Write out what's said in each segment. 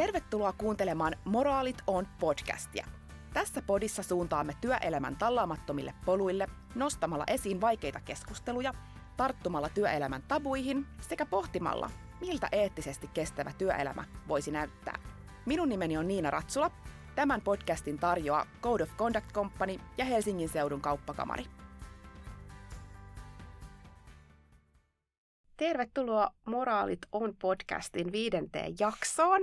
Tervetuloa kuuntelemaan Moraalit on podcastia. Tässä podissa suuntaamme työelämän tallaamattomille poluille nostamalla esiin vaikeita keskusteluja, tarttumalla työelämän tabuihin sekä pohtimalla, miltä eettisesti kestävä työelämä voisi näyttää. Minun nimeni on Niina Ratsula. Tämän podcastin tarjoaa Code of Conduct Company ja Helsingin seudun kauppakamari. Tervetuloa Moraalit on podcastin viidenteen jaksoon.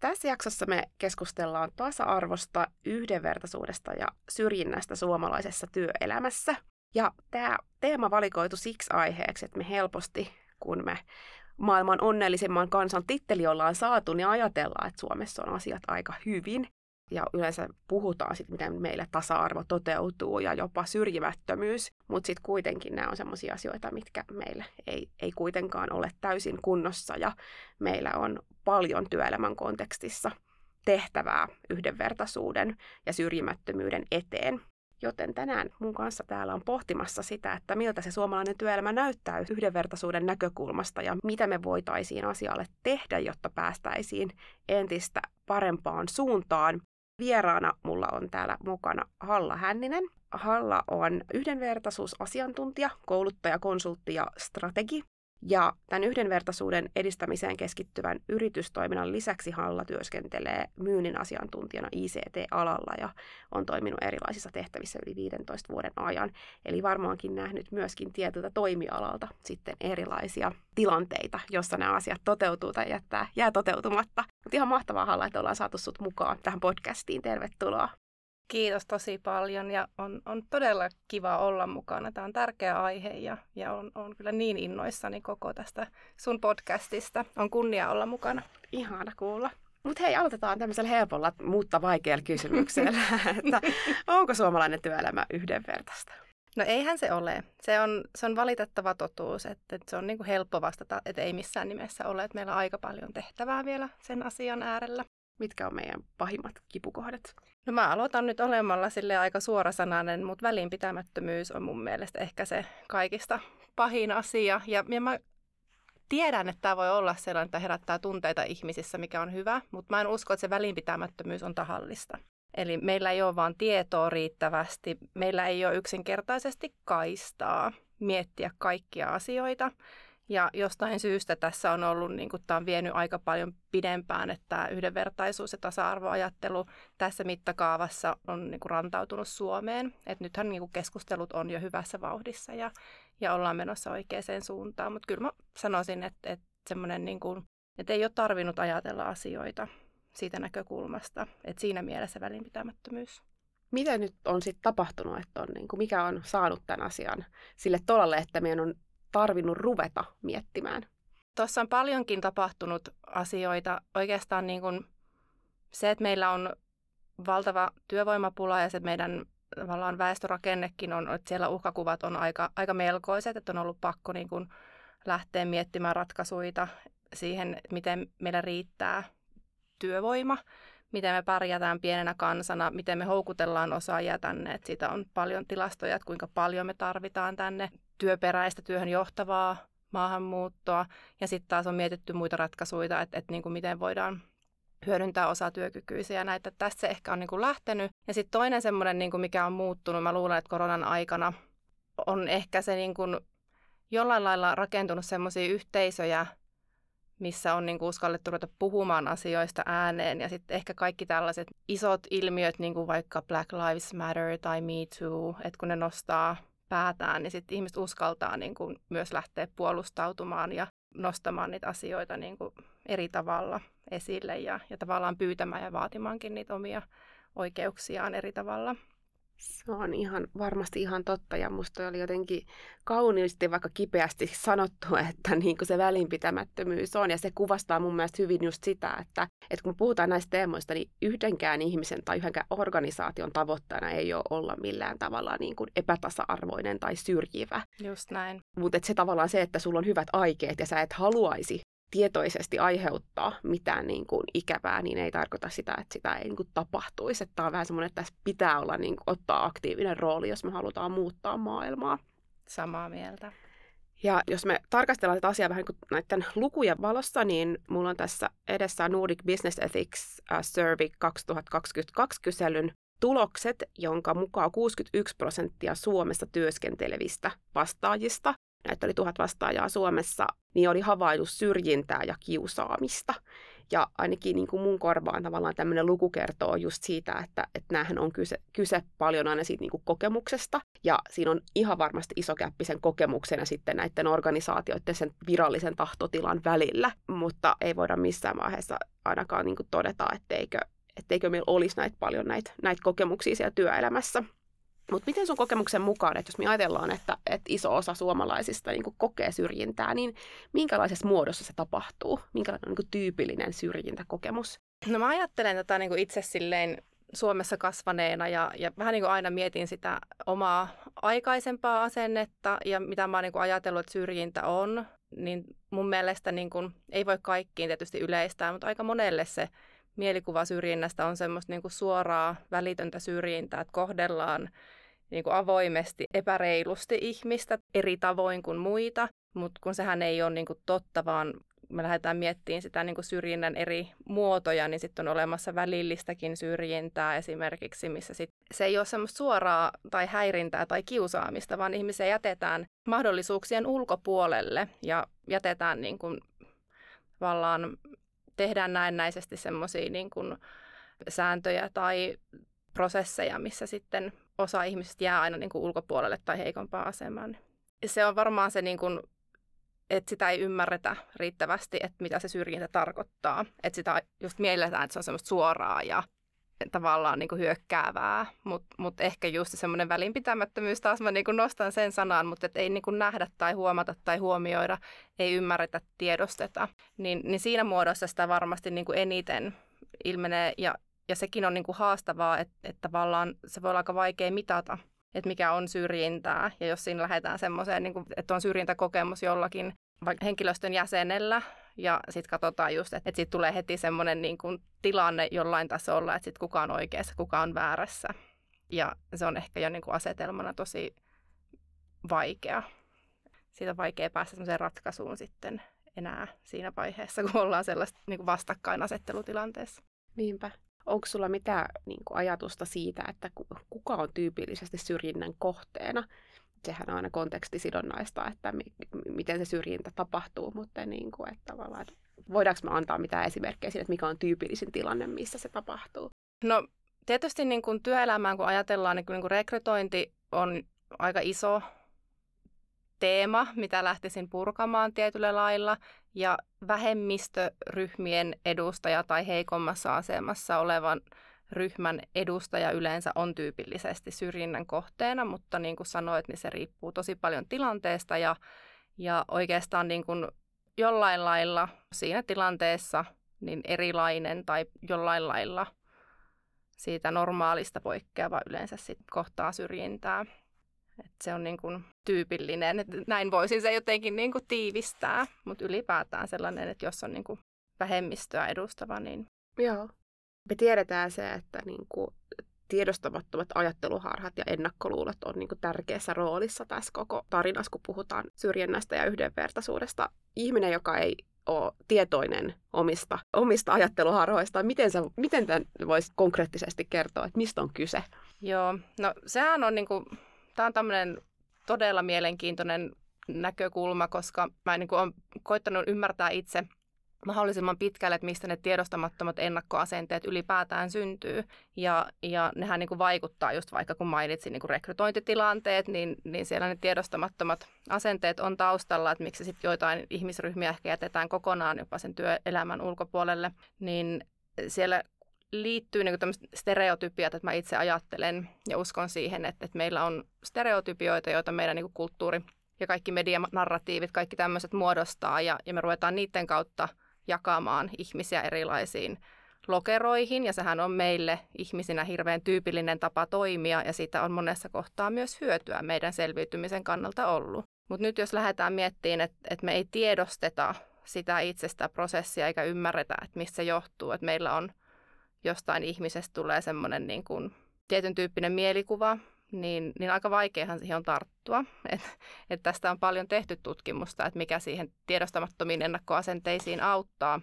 Tässä jaksossa me keskustellaan tasa-arvosta, yhdenvertaisuudesta ja syrjinnästä suomalaisessa työelämässä. Ja tämä teema valikoitu siksi aiheeksi, että me helposti, kun me maailman onnellisimman kansan titteli ollaan saatu, niin ajatellaan, että Suomessa on asiat aika hyvin. Ja yleensä puhutaan sitten, miten meillä tasa-arvo toteutuu ja jopa syrjimättömyys. Mutta sitten kuitenkin nämä on sellaisia asioita, mitkä meillä ei, ei kuitenkaan ole täysin kunnossa. Ja meillä on paljon työelämän kontekstissa tehtävää yhdenvertaisuuden ja syrjimättömyyden eteen. Joten tänään mun kanssa täällä on pohtimassa sitä, että miltä se suomalainen työelämä näyttää yhdenvertaisuuden näkökulmasta ja mitä me voitaisiin asialle tehdä, jotta päästäisiin entistä parempaan suuntaan. Vieraana mulla on täällä mukana Halla Hänninen. Halla on yhdenvertaisuusasiantuntija, kouluttaja, konsultti ja strategi. Ja tämän yhdenvertaisuuden edistämiseen keskittyvän yritystoiminnan lisäksi Halla työskentelee myynnin asiantuntijana ICT-alalla ja on toiminut erilaisissa tehtävissä yli 15 vuoden ajan. Eli varmaankin nähnyt myöskin tietyltä toimialalta sitten erilaisia tilanteita, jossa nämä asiat toteutuu tai jättää, jää toteutumatta. Mutta ihan mahtavaa Halla, että ollaan saatu sut mukaan tähän podcastiin. Tervetuloa. Kiitos tosi paljon ja on, on todella kiva olla mukana. Tämä on tärkeä aihe ja, ja on, on kyllä niin innoissani koko tästä sun podcastista. On kunnia olla mukana. Ihana kuulla. Mutta hei, aloitetaan tämmöisellä helpolla, mutta vaikealla kysymyksellä, että onko suomalainen työelämä yhdenvertaista? No eihän se ole. Se on, se on valitettava totuus, että, että se on niin kuin helppo vastata, että ei missään nimessä ole, että meillä on aika paljon tehtävää vielä sen asian äärellä. Mitkä on meidän pahimmat kipukohdat? No mä aloitan nyt olemalla sille aika suorasanainen, mutta välinpitämättömyys on mun mielestä ehkä se kaikista pahin asia. Ja, ja mä tiedän, että tämä voi olla sellainen, että herättää tunteita ihmisissä, mikä on hyvä, mutta mä en usko, että se välinpitämättömyys on tahallista. Eli meillä ei ole vaan tietoa riittävästi, meillä ei ole yksinkertaisesti kaistaa miettiä kaikkia asioita. Ja jostain syystä tässä on ollut, niin kuin, tämä on vienyt aika paljon pidempään, että tämä yhdenvertaisuus ja tasa-arvoajattelu tässä mittakaavassa on niin kuin, rantautunut Suomeen. Et nythän niin kuin, keskustelut on jo hyvässä vauhdissa ja, ja ollaan menossa oikeaan suuntaan. Mutta kyllä mä sanoisin, että, että semmoinen, niin kuin, että ei ole tarvinnut ajatella asioita siitä näkökulmasta, että siinä mielessä välinpitämättömyys. Mitä nyt on sitten tapahtunut, että on, niin kuin, mikä on saanut tämän asian sille tolalle, että meidän on tarvinnut ruveta miettimään? Tuossa on paljonkin tapahtunut asioita. Oikeastaan niin kuin se, että meillä on valtava työvoimapula ja se meidän tavallaan väestörakennekin on, että siellä uhkakuvat on aika, aika melkoiset, että on ollut pakko niin kuin lähteä miettimään ratkaisuja siihen, miten meillä riittää työvoima, miten me pärjätään pienenä kansana, miten me houkutellaan osaajia tänne. Että siitä on paljon tilastoja, että kuinka paljon me tarvitaan tänne työperäistä työhön johtavaa maahanmuuttoa. Ja sitten taas on mietitty muita ratkaisuja, että, että niin kuin miten voidaan hyödyntää osatyökykyisiä näitä. Tästä se ehkä on niin kuin lähtenyt. Ja sitten toinen semmoinen, niin kuin mikä on muuttunut, mä luulen, että koronan aikana on ehkä se niin kuin jollain lailla rakentunut semmoisia yhteisöjä, missä on niin kuin uskallettu ruveta puhumaan asioista ääneen. Ja sitten ehkä kaikki tällaiset isot ilmiöt, niin kuin vaikka Black Lives Matter tai Me Too, että kun ne nostaa päätään, niin sitten ihmiset uskaltaa niin kuin myös lähteä puolustautumaan ja nostamaan niitä asioita niin kuin eri tavalla esille ja, ja tavallaan pyytämään ja vaatimaankin niitä omia oikeuksiaan eri tavalla. Se on ihan, varmasti ihan totta ja musta oli jotenkin kauniisti vaikka kipeästi sanottu, että niin kuin se välinpitämättömyys on ja se kuvastaa mun mielestä hyvin just sitä, että, että kun puhutaan näistä teemoista, niin yhdenkään ihmisen tai yhdenkään organisaation tavoitteena ei ole olla millään tavalla niin kuin epätasa-arvoinen tai syrjivä. Just näin. Mutta se tavallaan se, että sulla on hyvät aikeet ja sä et haluaisi tietoisesti aiheuttaa mitään niin kuin ikävää, niin ei tarkoita sitä, että sitä ei niin kuin tapahtuisi. Että tämä on vähän semmoinen, että tässä pitää olla niin kuin, ottaa aktiivinen rooli, jos me halutaan muuttaa maailmaa. Samaa mieltä. Ja jos me tarkastellaan tätä asiaa vähän niin näiden lukujen valossa, niin mulla on tässä edessä Nordic Business Ethics äh, Survey 2022 kyselyn tulokset, jonka mukaan 61 prosenttia Suomessa työskentelevistä vastaajista, näitä oli tuhat vastaajaa Suomessa, niin oli havainnut syrjintää ja kiusaamista. Ja ainakin niin kuin mun korvaan tavallaan tämmöinen luku kertoo just siitä, että, että näähän on kyse, kyse paljon aina siitä niin kuin kokemuksesta. Ja siinä on ihan varmasti iso käppi sen kokemuksen ja sitten näiden organisaatioiden sen virallisen tahtotilan välillä. Mutta ei voida missään vaiheessa ainakaan niin kuin todeta, etteikö, etteikö meillä olisi näitä paljon näitä, näitä kokemuksia siellä työelämässä. Mutta miten sun kokemuksen mukaan, että jos me ajatellaan, että, että iso osa suomalaisista niin kokee syrjintää, niin minkälaisessa muodossa se tapahtuu? Minkälainen on niin tyypillinen syrjintäkokemus? No mä ajattelen tätä niin itse silleen Suomessa kasvaneena ja, ja vähän niin kuin aina mietin sitä omaa aikaisempaa asennetta ja mitä mä oon niin ajatellut, että syrjintä on, niin mun mielestä niin kuin, ei voi kaikkiin tietysti yleistää, mutta aika monelle se mielikuva syrjinnästä on semmoista niin kuin suoraa välitöntä syrjintää, että kohdellaan niin kuin avoimesti, epäreilusti ihmistä eri tavoin kuin muita, mutta kun sehän ei ole niin kuin totta, vaan me lähdetään miettimään sitä niin kuin syrjinnän eri muotoja, niin sitten on olemassa välillistäkin syrjintää esimerkiksi, missä sit se ei ole semmoista suoraa tai häirintää tai kiusaamista, vaan ihmisiä jätetään mahdollisuuksien ulkopuolelle ja jätetään niin kuin, tavallaan, tehdään näennäisesti semmoisia niin sääntöjä tai prosesseja, missä sitten osa ihmisistä jää aina niin kuin ulkopuolelle tai heikompaan asemaan. Se on varmaan se, niin kuin, että sitä ei ymmärretä riittävästi, että mitä se syrjintä tarkoittaa. Että sitä just mielletään, että se on semmoista suoraa ja tavallaan niin kuin hyökkäävää, mutta mut ehkä just semmoinen välinpitämättömyys, taas mä niin kuin nostan sen sanan, mutta et ei niin kuin nähdä tai huomata tai huomioida, ei ymmärretä, tiedosteta, niin, niin siinä muodossa sitä varmasti niin kuin eniten ilmenee ja ja sekin on niin kuin haastavaa, että, että tavallaan se voi olla aika vaikea mitata, että mikä on syrjintää. Ja jos siinä lähdetään semmoiseen, niin että on syrjintäkokemus jollakin henkilöstön jäsenellä, ja sitten katsotaan just, että, että siitä tulee heti semmoinen niin kuin tilanne jollain tasolla, että sitten kuka on oikeassa, kuka on väärässä. Ja se on ehkä jo niin kuin asetelmana tosi vaikea. Siitä on vaikea päästä semmoiseen ratkaisuun sitten enää siinä vaiheessa, kun ollaan sellaista niin kuin vastakkainasettelutilanteessa. Niinpä. Onko sulla mitään niin kuin, ajatusta siitä, että kuka on tyypillisesti syrjinnän kohteena? Sehän on aina kontekstisidonnaista, että mi- miten se syrjintä tapahtuu, mutta niin kuin, että tavallaan, voidaanko me antaa mitään esimerkkejä siitä, että mikä on tyypillisin tilanne, missä se tapahtuu? No tietysti niin kuin työelämään, kun ajatellaan, niin kuin, niin kuin rekrytointi on aika iso teema, mitä lähtisin purkamaan tietyllä lailla ja vähemmistöryhmien edustaja tai heikommassa asemassa olevan ryhmän edustaja yleensä on tyypillisesti syrjinnän kohteena, mutta niin kuin sanoit, niin se riippuu tosi paljon tilanteesta ja, ja oikeastaan niin kuin jollain lailla siinä tilanteessa niin erilainen tai jollain lailla siitä normaalista poikkeava yleensä sit kohtaa syrjintää. Et se on niin kuin tyypillinen. Et näin voisin se jotenkin niin kuin tiivistää, mutta ylipäätään sellainen, että jos on niin kuin vähemmistöä edustava, niin... Joo. Me tiedetään se, että niin kuin tiedostamattomat ajatteluharhat ja ennakkoluulot on niin kuin tärkeässä roolissa tässä koko tarinassa, kun puhutaan syrjinnästä ja yhdenvertaisuudesta. Ihminen, joka ei ole tietoinen omista, omista ajatteluharhoista, miten, sä, miten tämän voisi konkreettisesti kertoa, että mistä on kyse? Joo, no sehän on niin kuin Tämä on tämmöinen todella mielenkiintoinen näkökulma, koska mä niin kuin olen koittanut ymmärtää itse mahdollisimman pitkälle, että mistä ne tiedostamattomat ennakkoasenteet ylipäätään syntyy. Ja, ja nehän niin kuin vaikuttaa just vaikka kun mainitsin niin kuin rekrytointitilanteet, niin, niin siellä ne tiedostamattomat asenteet on taustalla, että miksi sitten joitain ihmisryhmiä ehkä jätetään kokonaan jopa sen työelämän ulkopuolelle, niin siellä liittyy niin tämmöistä stereotypiat, että mä itse ajattelen ja uskon siihen, että, että meillä on stereotypioita, joita meidän niin kulttuuri ja kaikki medianarratiivit, kaikki tämmöiset muodostaa ja, ja me ruvetaan niiden kautta jakamaan ihmisiä erilaisiin lokeroihin ja sehän on meille ihmisinä hirveän tyypillinen tapa toimia ja siitä on monessa kohtaa myös hyötyä meidän selviytymisen kannalta ollut. Mutta nyt jos lähdetään miettimään, että, että me ei tiedosteta sitä itsestä prosessia eikä ymmärretä, että mistä se johtuu, että meillä on jostain ihmisestä tulee semmoinen niin kuin tietyn tyyppinen mielikuva niin, niin aika vaikeahan siihen on tarttua. Et, et tästä on paljon tehty tutkimusta, että mikä siihen tiedostamattomiin ennakkoasenteisiin auttaa.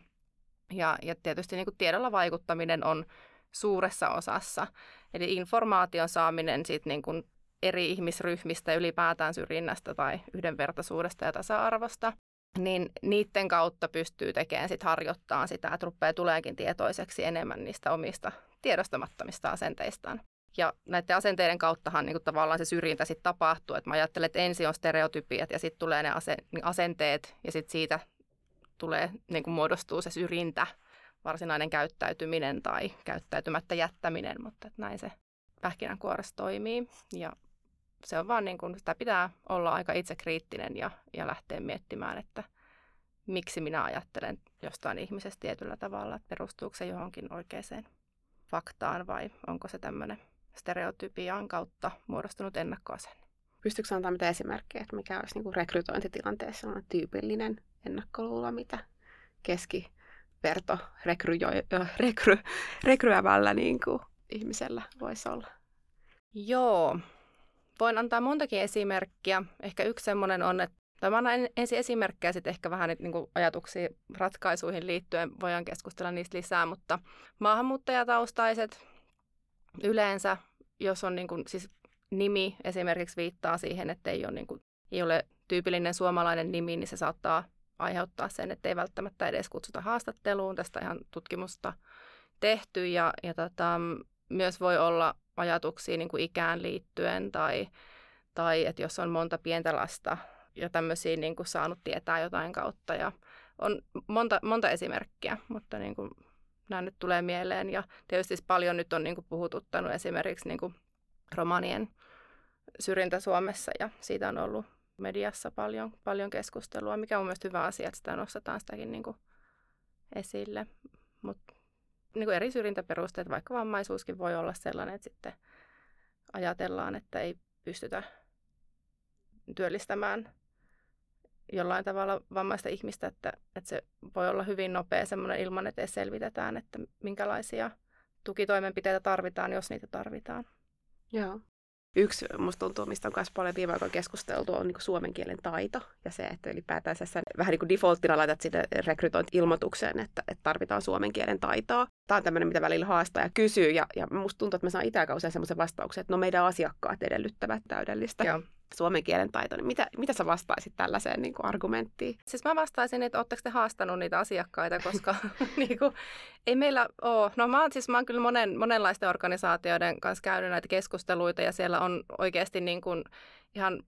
Ja, ja tietysti niin kuin tiedolla vaikuttaminen on suuressa osassa. Eli informaation saaminen siitä niin kuin eri ihmisryhmistä, ylipäätään syrjinnästä tai yhdenvertaisuudesta ja tasa-arvosta, niin niiden kautta pystyy tekemään sit harjoittaa sitä, että rupeaa tuleekin tietoiseksi enemmän niistä omista tiedostamattomista asenteistaan. Ja näiden asenteiden kauttahan niin tavallaan se syrjintä sitten tapahtuu. Että mä ajattelen, että ensin on stereotypiat ja sitten tulee ne niin asenteet ja sitten siitä tulee, niin kuin muodostuu se syrjintä, varsinainen käyttäytyminen tai käyttäytymättä jättäminen, mutta että näin se pähkinänkuoressa toimii. Ja se on vaan niin kuin, sitä pitää olla aika itsekriittinen ja, ja lähteä miettimään, että miksi minä ajattelen jostain ihmisestä tietyllä tavalla, että perustuuko se johonkin oikeaan faktaan vai onko se tämmöinen stereotypian kautta muodostunut ennakkoasenne. Pystytkö antaa mitä esimerkkejä, että mikä olisi niin rekrytointitilanteessa on tyypillinen ennakkoluulo, mitä keskiverto rekryjoi, rekry, rekryävällä niin kuin ihmisellä voisi olla? Joo, voin antaa montakin esimerkkiä. Ehkä yksi semmoinen on, että tai mä annan ensin esimerkkejä sitten ehkä vähän niin kuin ajatuksia ratkaisuihin liittyen. Voidaan keskustella niistä lisää, mutta maahanmuuttajataustaiset yleensä, jos on niin kuin, siis nimi esimerkiksi viittaa siihen, että ei ole, niin kuin, ei ole tyypillinen suomalainen nimi, niin se saattaa aiheuttaa sen, että ei välttämättä edes kutsuta haastatteluun. Tästä ihan tutkimusta tehty ja, ja tota, myös voi olla ajatuksia niin kuin ikään liittyen tai, tai että jos on monta pientä lasta ja tämmöisiä niin kuin saanut tietää jotain kautta. Ja on monta, monta esimerkkiä, mutta niin kuin nämä nyt tulee mieleen. Ja tietysti paljon nyt on niin kuin puhututtanut esimerkiksi niin kuin romanien syrjintä Suomessa ja siitä on ollut mediassa paljon, paljon keskustelua, mikä on myös hyvä asia, että sitä nostetaan sitäkin niin kuin esille. Mutta niin kuin eri syrjintäperusteet, vaikka vammaisuuskin voi olla sellainen, että sitten ajatellaan, että ei pystytä työllistämään jollain tavalla vammaista ihmistä, että, että se voi olla hyvin nopea semmoinen ilman, että selvitetään, että minkälaisia tukitoimenpiteitä tarvitaan, jos niitä tarvitaan. Joo. Yksi, musta tuntuu, mistä on myös paljon viime aikoina keskusteltu, on niin suomen kielen taito. Ja se, että ylipäätään sä vähän niin kuin defaulttina laitat sinne rekrytointi-ilmoitukseen, että, että tarvitaan suomen kielen taitoa. Tämä on tämmöinen, mitä välillä haastaa ja kysyy. Ja, ja musta tuntuu, että mä saan usein semmoisen vastauksen, että no meidän asiakkaat edellyttävät täydellistä Joo suomen kielen taito, niin mitä, mitä sä vastaisit tällaiseen niin kuin argumenttiin? Siis mä vastaisin, että ootteko te haastanut niitä asiakkaita, koska niin kuin, ei meillä ole. No mä oon, siis mä oon kyllä monen, monenlaisten organisaatioiden kanssa käynyt näitä keskusteluita ja siellä on oikeasti niin kuin ihan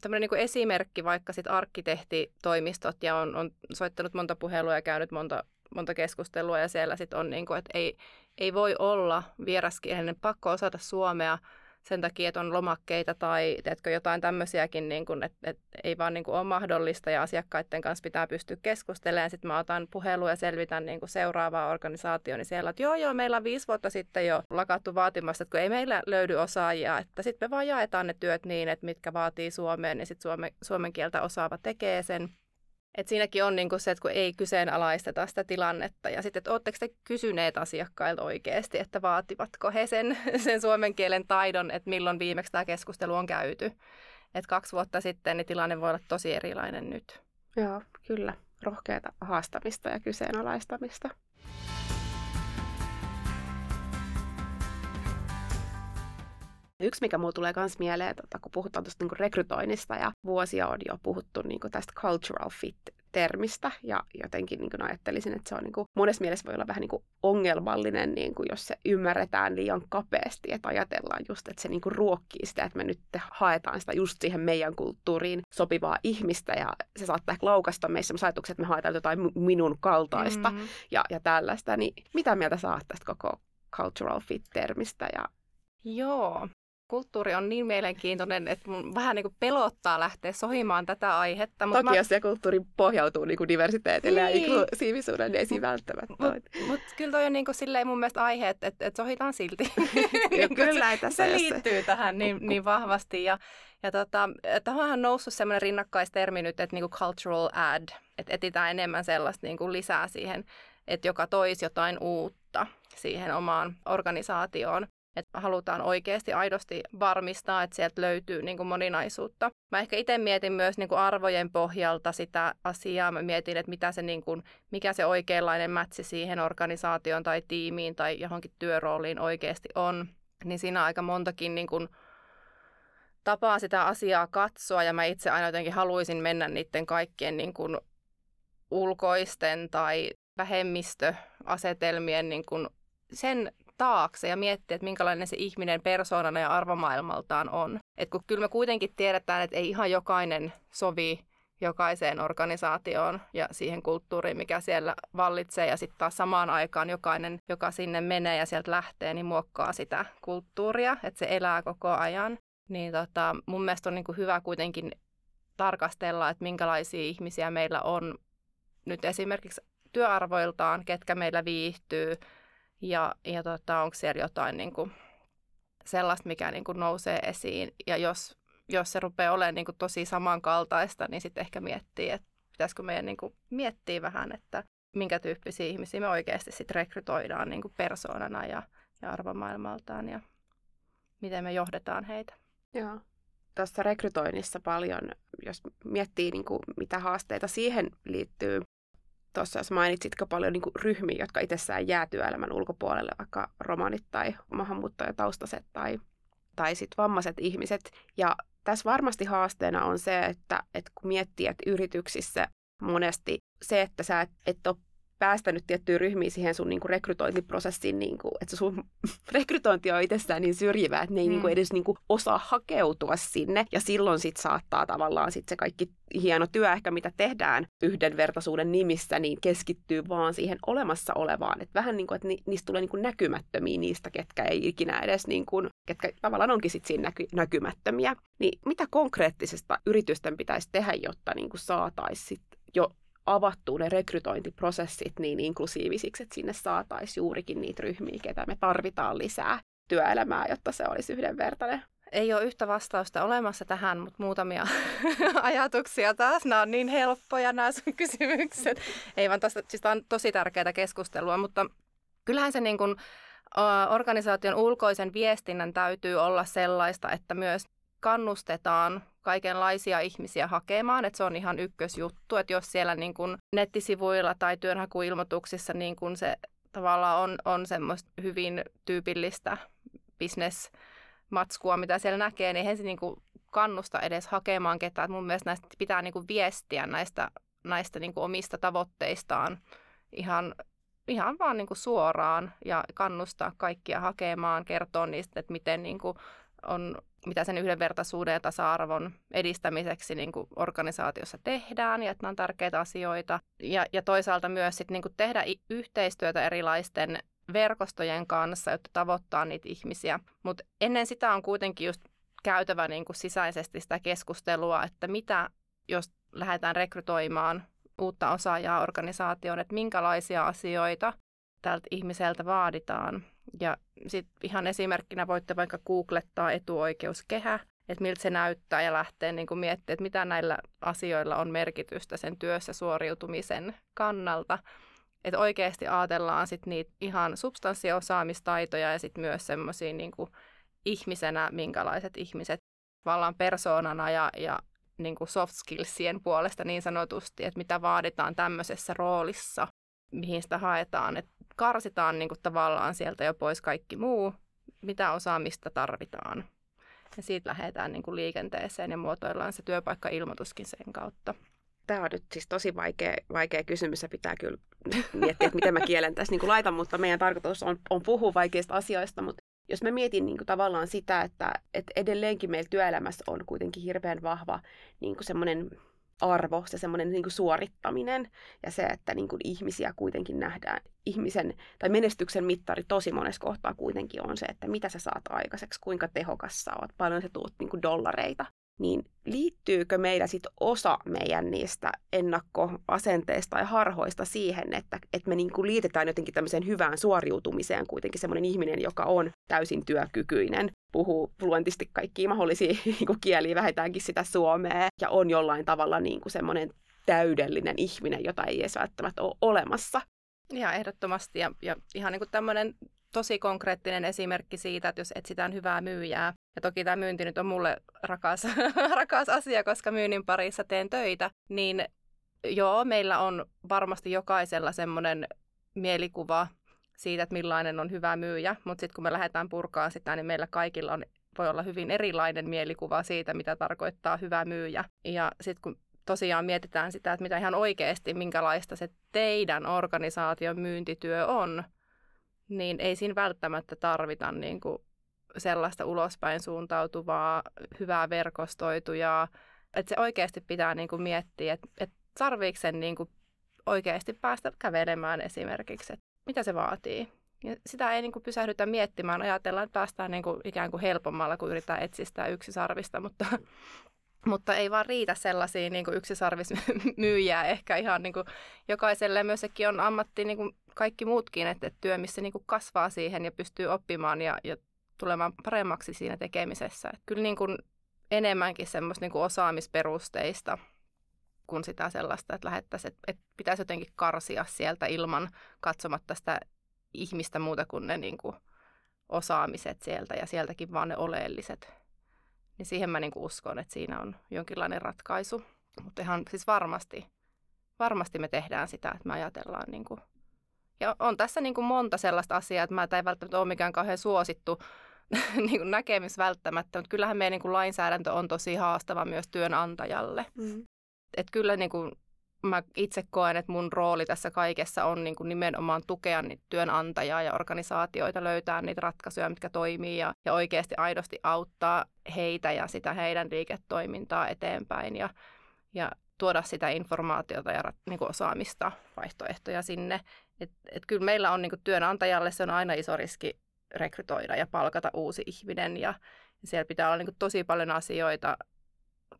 tämmöinen niin kuin esimerkki vaikka sit arkkitehtitoimistot ja on, on soittanut monta puhelua ja käynyt monta, monta keskustelua ja siellä sitten on niin kuin, että ei, ei voi olla vieraskielinen, pakko osata suomea, sen takia, että on lomakkeita tai teetkö jotain tämmöisiäkin, niin kuin, että, että ei vaan niin kuin ole mahdollista ja asiakkaiden kanssa pitää pystyä keskustelemaan. Sitten mä otan puhelua ja selvitän niin kuin seuraavaa organisaatioon, niin siellä, että joo joo, meillä on viisi vuotta sitten jo lakattu vaatimasta, että kun ei meillä löydy osaajia, että sitten me vaan jaetaan ne työt niin, että mitkä vaatii Suomeen, niin sitten suomen, suomen kieltä osaava tekee sen. Et siinäkin on niinku se, että kun ei kyseenalaisteta sitä tilannetta. Ja sitten, että oletteko te kysyneet asiakkailta oikeasti, että vaativatko he sen, sen suomen kielen taidon, että milloin viimeksi tämä keskustelu on käyty. Että kaksi vuotta sitten niin tilanne voi olla tosi erilainen nyt. Joo, kyllä. Rohkeata haastamista ja kyseenalaistamista. Yksi, mikä mulle tulee myös mieleen, tota, kun puhutaan tuosta niin rekrytoinnista ja vuosia on jo puhuttu niin kuin tästä cultural fit termistä ja jotenkin niin ajattelisin, että se on niin kuin, monessa mielessä voi olla vähän niin kuin ongelmallinen, niin kuin jos se ymmärretään liian kapeasti, että ajatellaan just, että se niin kuin ruokkii sitä, että me nyt haetaan sitä just siihen meidän kulttuuriin sopivaa ihmistä ja se saattaa ehkä laukasta meissä ajatuksia, että me haetaan jotain minun kaltaista mm-hmm. ja, ja tällaista, niin mitä mieltä saat tästä koko cultural fit-termistä ja Joo, kulttuuri on niin mielenkiintoinen, että mun vähän niin kuin pelottaa lähteä sohimaan tätä aihetta. Toki mä... jos se kulttuuri pohjautuu niin kuin diversiteetille niin. ja inklusiivisuuden, niin ei siinä välttämättä Mutta mut kyllä toi on niin kuin silleen mun mielestä aihe, että, että, että sohitaan silti. ja kyllä, että se, se liittyy tähän niin, niin vahvasti. Ja, ja tota, tähän on noussut semmoinen rinnakkaistermi nyt, että niin kuin cultural ad, että etsitään enemmän sellaista niin kuin lisää siihen, että joka toisi jotain uutta siihen omaan organisaatioon. Että halutaan oikeasti aidosti varmistaa, että sieltä löytyy niin kuin moninaisuutta. Mä ehkä itse mietin myös niin kuin arvojen pohjalta sitä asiaa. Mä mietin, että mitä se, niin kuin, mikä se oikeanlainen mätsi siihen organisaatioon tai tiimiin tai johonkin työrooliin oikeasti on. Niin siinä aika montakin niin kuin, tapaa sitä asiaa katsoa ja mä itse aina jotenkin haluaisin mennä niiden kaikkien niin kuin ulkoisten tai vähemmistöasetelmien niin kuin sen taakse ja miettiä, että minkälainen se ihminen persoonana ja arvomaailmaltaan on. Et kun kyllä me kuitenkin tiedetään, että ei ihan jokainen sovi jokaiseen organisaatioon ja siihen kulttuuriin, mikä siellä vallitsee. Ja sitten taas samaan aikaan jokainen, joka sinne menee ja sieltä lähtee, niin muokkaa sitä kulttuuria, että se elää koko ajan. Niin tota, mun mielestä on niin kuin hyvä kuitenkin tarkastella, että minkälaisia ihmisiä meillä on nyt esimerkiksi työarvoiltaan, ketkä meillä viihtyy ja, ja tota, onko siellä jotain niin kuin sellaista, mikä niin kuin nousee esiin. Ja jos, jos se rupeaa olemaan niin kuin tosi samankaltaista, niin sitten ehkä miettii, että pitäisikö meidän niin kuin miettiä vähän, että minkä tyyppisiä ihmisiä me oikeasti sitten rekrytoidaan niin kuin persoonana ja, ja arvomaailmaltaan ja miten me johdetaan heitä. Joo. Tässä rekrytoinnissa paljon, jos miettii, niin kuin, mitä haasteita siihen liittyy, tuossa jos mainitsitko paljon niin ryhmiä, jotka itsessään jää työelämän ulkopuolelle, vaikka romanit tai maahanmuuttajataustaiset tai, tai sitten vammaiset ihmiset. Ja tässä varmasti haasteena on se, että, että kun miettii, että yrityksissä monesti se, että sä et, et ole päästänyt tiettyjä ryhmiä siihen sun niin kuin rekrytointiprosessiin, niin kuin, että sun rekrytointi on itsessään niin syrjivää, että ne ei mm. niin kuin edes niin kuin osaa hakeutua sinne. Ja silloin sit saattaa tavallaan sit se kaikki hieno työ ehkä, mitä tehdään yhdenvertaisuuden nimissä, niin keskittyy vaan siihen olemassa olevaan. Että vähän niin kuin, että niistä tulee niin kuin näkymättömiä niistä, ketkä ei ikinä edes, niin kuin, ketkä tavallaan onkin sit siinä näky- näkymättömiä. Niin mitä konkreettisesta yritysten pitäisi tehdä, jotta niin kuin saataisiin jo avattua ne rekrytointiprosessit niin inklusiivisiksi, että sinne saataisiin juurikin niitä ryhmiä, ketä me tarvitaan lisää työelämää, jotta se olisi yhdenvertainen. Ei ole yhtä vastausta olemassa tähän, mutta muutamia ajatuksia taas. Nämä on niin helppoja nämä sun kysymykset. Ei vaan tästä, siis tämä on tosi tärkeää keskustelua, mutta kyllähän se niin kuin, organisaation ulkoisen viestinnän täytyy olla sellaista, että myös kannustetaan kaikenlaisia ihmisiä hakemaan, että se on ihan ykkösjuttu, että jos siellä niin kuin nettisivuilla tai työnhakuilmoituksissa niin kuin se tavallaan on, on semmoista hyvin tyypillistä bisnesmatskua, mitä siellä näkee, niin eihän se niin kuin kannusta edes hakemaan ketään. Että mun mielestä näistä pitää niin kuin viestiä näistä, näistä niin kuin omista tavoitteistaan ihan, ihan vaan niin kuin suoraan ja kannustaa kaikkia hakemaan, kertoa niistä, että miten niin kuin on mitä sen yhdenvertaisuuden ja tasa-arvon edistämiseksi niin kuin organisaatiossa tehdään ja että nämä on tärkeitä asioita. Ja, ja toisaalta myös sit, niin kuin tehdä yhteistyötä erilaisten verkostojen kanssa, jotta tavoittaa niitä ihmisiä. Mutta ennen sitä on kuitenkin just käytävä niin kuin sisäisesti sitä keskustelua, että mitä jos lähdetään rekrytoimaan uutta osaajaa organisaatioon, että minkälaisia asioita tältä ihmiseltä vaaditaan. Ja sitten ihan esimerkkinä voitte vaikka googlettaa etuoikeuskehä, että miltä se näyttää ja lähteä niin kuin miettimään, että mitä näillä asioilla on merkitystä sen työssä suoriutumisen kannalta. Että oikeasti ajatellaan sit niitä ihan substanssiosaamistaitoja ja sitten myös semmoisia niin ihmisenä, minkälaiset ihmiset vallan persoonana ja, ja niin kuin soft skillsien puolesta niin sanotusti, että mitä vaaditaan tämmöisessä roolissa, mihin sitä haetaan. Et karsitaan niin kuin tavallaan sieltä jo pois kaikki muu, mitä osaamista tarvitaan. Ja siitä lähdetään niin kuin liikenteeseen ja muotoillaan se työpaikka-ilmoituskin sen kautta. Tämä on nyt siis tosi vaikea, vaikea kysymys ja pitää kyllä miettiä, että miten mä kielen tässä niin kuin laitan, mutta meidän tarkoitus on, on puhua vaikeista asioista, mutta jos mä mietin niin kuin tavallaan sitä, että, että edelleenkin meillä työelämässä on kuitenkin hirveän vahva niin kuin semmoinen arvo, se semmoinen niin suorittaminen ja se, että niin kuin ihmisiä kuitenkin nähdään. Ihmisen tai menestyksen mittari tosi monessa kohtaa kuitenkin on se, että mitä sä saat aikaiseksi, kuinka tehokas sä oot, paljon sä tuut niin kuin dollareita niin liittyykö meillä sitten osa meidän niistä ennakkoasenteista ja harhoista siihen, että, että me niinku liitetään jotenkin tämmöiseen hyvään suoriutumiseen kuitenkin semmoinen ihminen, joka on täysin työkykyinen, puhuu fluentisti kaikkia mahdollisia niinku kieliä, vähintäänkin sitä suomea, ja on jollain tavalla niinku semmoinen täydellinen ihminen, jota ei edes välttämättä ole olemassa. Ihan ehdottomasti, ja, ja ihan niin kuin tämmöinen tosi konkreettinen esimerkki siitä, että jos etsitään hyvää myyjää, ja toki tämä myynti nyt on mulle rakas, rakas asia, koska myynnin parissa teen töitä, niin joo, meillä on varmasti jokaisella semmoinen mielikuva siitä, että millainen on hyvä myyjä, mutta sitten kun me lähdetään purkaan sitä, niin meillä kaikilla on, voi olla hyvin erilainen mielikuva siitä, mitä tarkoittaa hyvä myyjä. Ja sitten kun tosiaan mietitään sitä, että mitä ihan oikeasti, minkälaista se teidän organisaation myyntityö on, niin ei siinä välttämättä tarvita niin kuin sellaista ulospäin suuntautuvaa, hyvää verkostoitujaa. Että se oikeasti pitää niin kuin miettiä, että, että tarviiko sen niin kuin oikeasti päästä kävelemään esimerkiksi, että mitä se vaatii. Ja sitä ei niin kuin pysähdytä miettimään, ajatellaan, että päästään niin kuin ikään kuin helpommalla, kun yritetään etsiä sitä yksisarvista, mutta, mutta ei vaan riitä sellaisia niin kuin yksisarvismyyjiä ehkä ihan niin kuin jokaiselle. Myös sekin on ammatti niin kuin kaikki muutkin, että, työ, missä niin kuin kasvaa siihen ja pystyy oppimaan ja, ja tulemaan paremmaksi siinä tekemisessä. Että kyllä niin kuin enemmänkin semmoista niin kuin osaamisperusteista kuin sitä sellaista, että että, että pitäisi jotenkin karsia sieltä ilman katsomatta sitä ihmistä muuta kuin ne niin kuin osaamiset sieltä ja sieltäkin vaan ne oleelliset. Niin siihen mä niin kuin uskon, että siinä on jonkinlainen ratkaisu. Mutta ihan siis varmasti, varmasti me tehdään sitä, että me ajatellaan niin kuin ja on tässä niin kuin monta sellaista asiaa, että mä ei välttämättä ole mikään kauhean suosittu niin kuin näkemys välttämättä, mutta kyllähän meidän niin kuin lainsäädäntö on tosi haastava myös työnantajalle. Mm. Et kyllä niin kuin mä itse koen, että mun rooli tässä kaikessa on niin kuin nimenomaan tukea niitä työnantajaa ja organisaatioita löytää niitä ratkaisuja, mitkä toimii ja, ja oikeasti aidosti auttaa heitä ja sitä heidän liiketoimintaa eteenpäin ja, ja tuoda sitä informaatiota ja niin kuin osaamista, vaihtoehtoja sinne. Et, et kyllä meillä on niin kuin työnantajalle se on aina iso riski rekrytoida ja palkata uusi ihminen ja, siellä pitää olla niin kuin tosi paljon asioita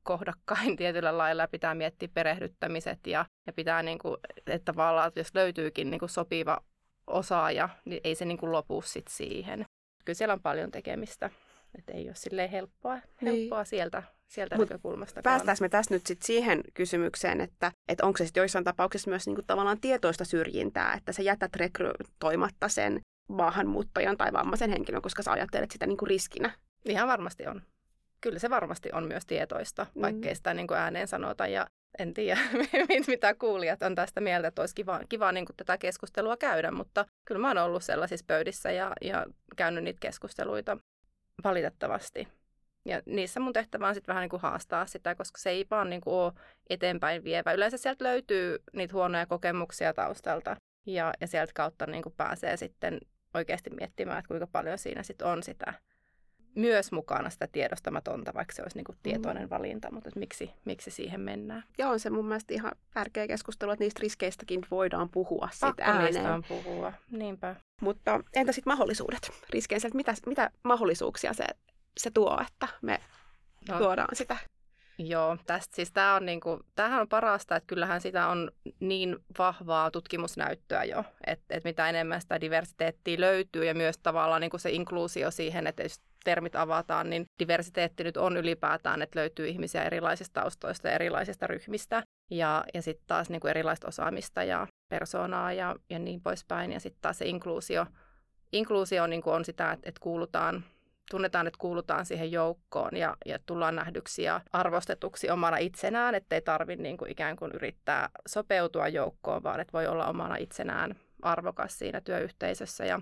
kohdakkain tietyllä lailla pitää miettiä perehdyttämiset ja, ja pitää, niin kuin, että tavallaan, että jos löytyykin niin kuin sopiva osaaja, niin ei se niin kuin lopu sit siihen. Kyllä siellä on paljon tekemistä, että ei ole silleen helppoa, niin. helppoa niin. sieltä, sieltä Mut näkökulmasta. Päästäänkö me tässä nyt sit siihen kysymykseen, että, että onko se sitten joissain tapauksissa myös niin kuin tavallaan tietoista syrjintää, että sä jätät rekrytoimatta sen maahanmuuttajan tai vammaisen henkilön, koska sä ajattelet sitä niin kuin riskinä? Ihan varmasti on kyllä se varmasti on myös tietoista, mm. vaikkei sitä niin kuin ääneen sanota. Ja en tiedä, mitä kuulijat on tästä mieltä, että olisi kiva, kiva niin kuin tätä keskustelua käydä, mutta kyllä mä oon ollut sellaisissa pöydissä ja, ja käynyt niitä keskusteluita valitettavasti. Ja niissä mun tehtävä on sitten vähän niin kuin haastaa sitä, koska se ei vaan niin kuin ole eteenpäin vievä. Yleensä sieltä löytyy niitä huonoja kokemuksia taustalta ja, ja sieltä kautta niin kuin pääsee sitten oikeasti miettimään, että kuinka paljon siinä sitten on sitä myös mukana sitä tiedostamatonta, vaikka se olisi niin kuin tietoinen valinta, mutta että miksi, miksi siihen mennään. Ja on se mun mielestä ihan tärkeä keskustelu, että niistä riskeistäkin voidaan puhua Pakko ääneen. niistä on puhua, niinpä. Mutta entä sitten mahdollisuudet riskeissä, että mitä, mitä mahdollisuuksia se, se tuo, että me no. tuodaan sitä Joo, tästä siis tämä on niinku, tämähän on parasta, että kyllähän sitä on niin vahvaa tutkimusnäyttöä jo, että, että mitä enemmän sitä diversiteettiä löytyy ja myös tavallaan niinku se inkluusio siihen, että jos termit avataan, niin diversiteetti nyt on ylipäätään, että löytyy ihmisiä erilaisista taustoista ja erilaisista ryhmistä ja, ja sitten taas niinku erilaista osaamista ja persoonaa ja, ja niin poispäin. Ja sitten taas se inkluusio, inkluusio niinku on sitä, että, että kuulutaan tunnetaan, että kuulutaan siihen joukkoon ja, ja tullaan nähdyksi ja arvostetuksi omana itsenään, ettei tarvitse niin kuin ikään kuin yrittää sopeutua joukkoon, vaan että voi olla omana itsenään arvokas siinä työyhteisössä. Ja,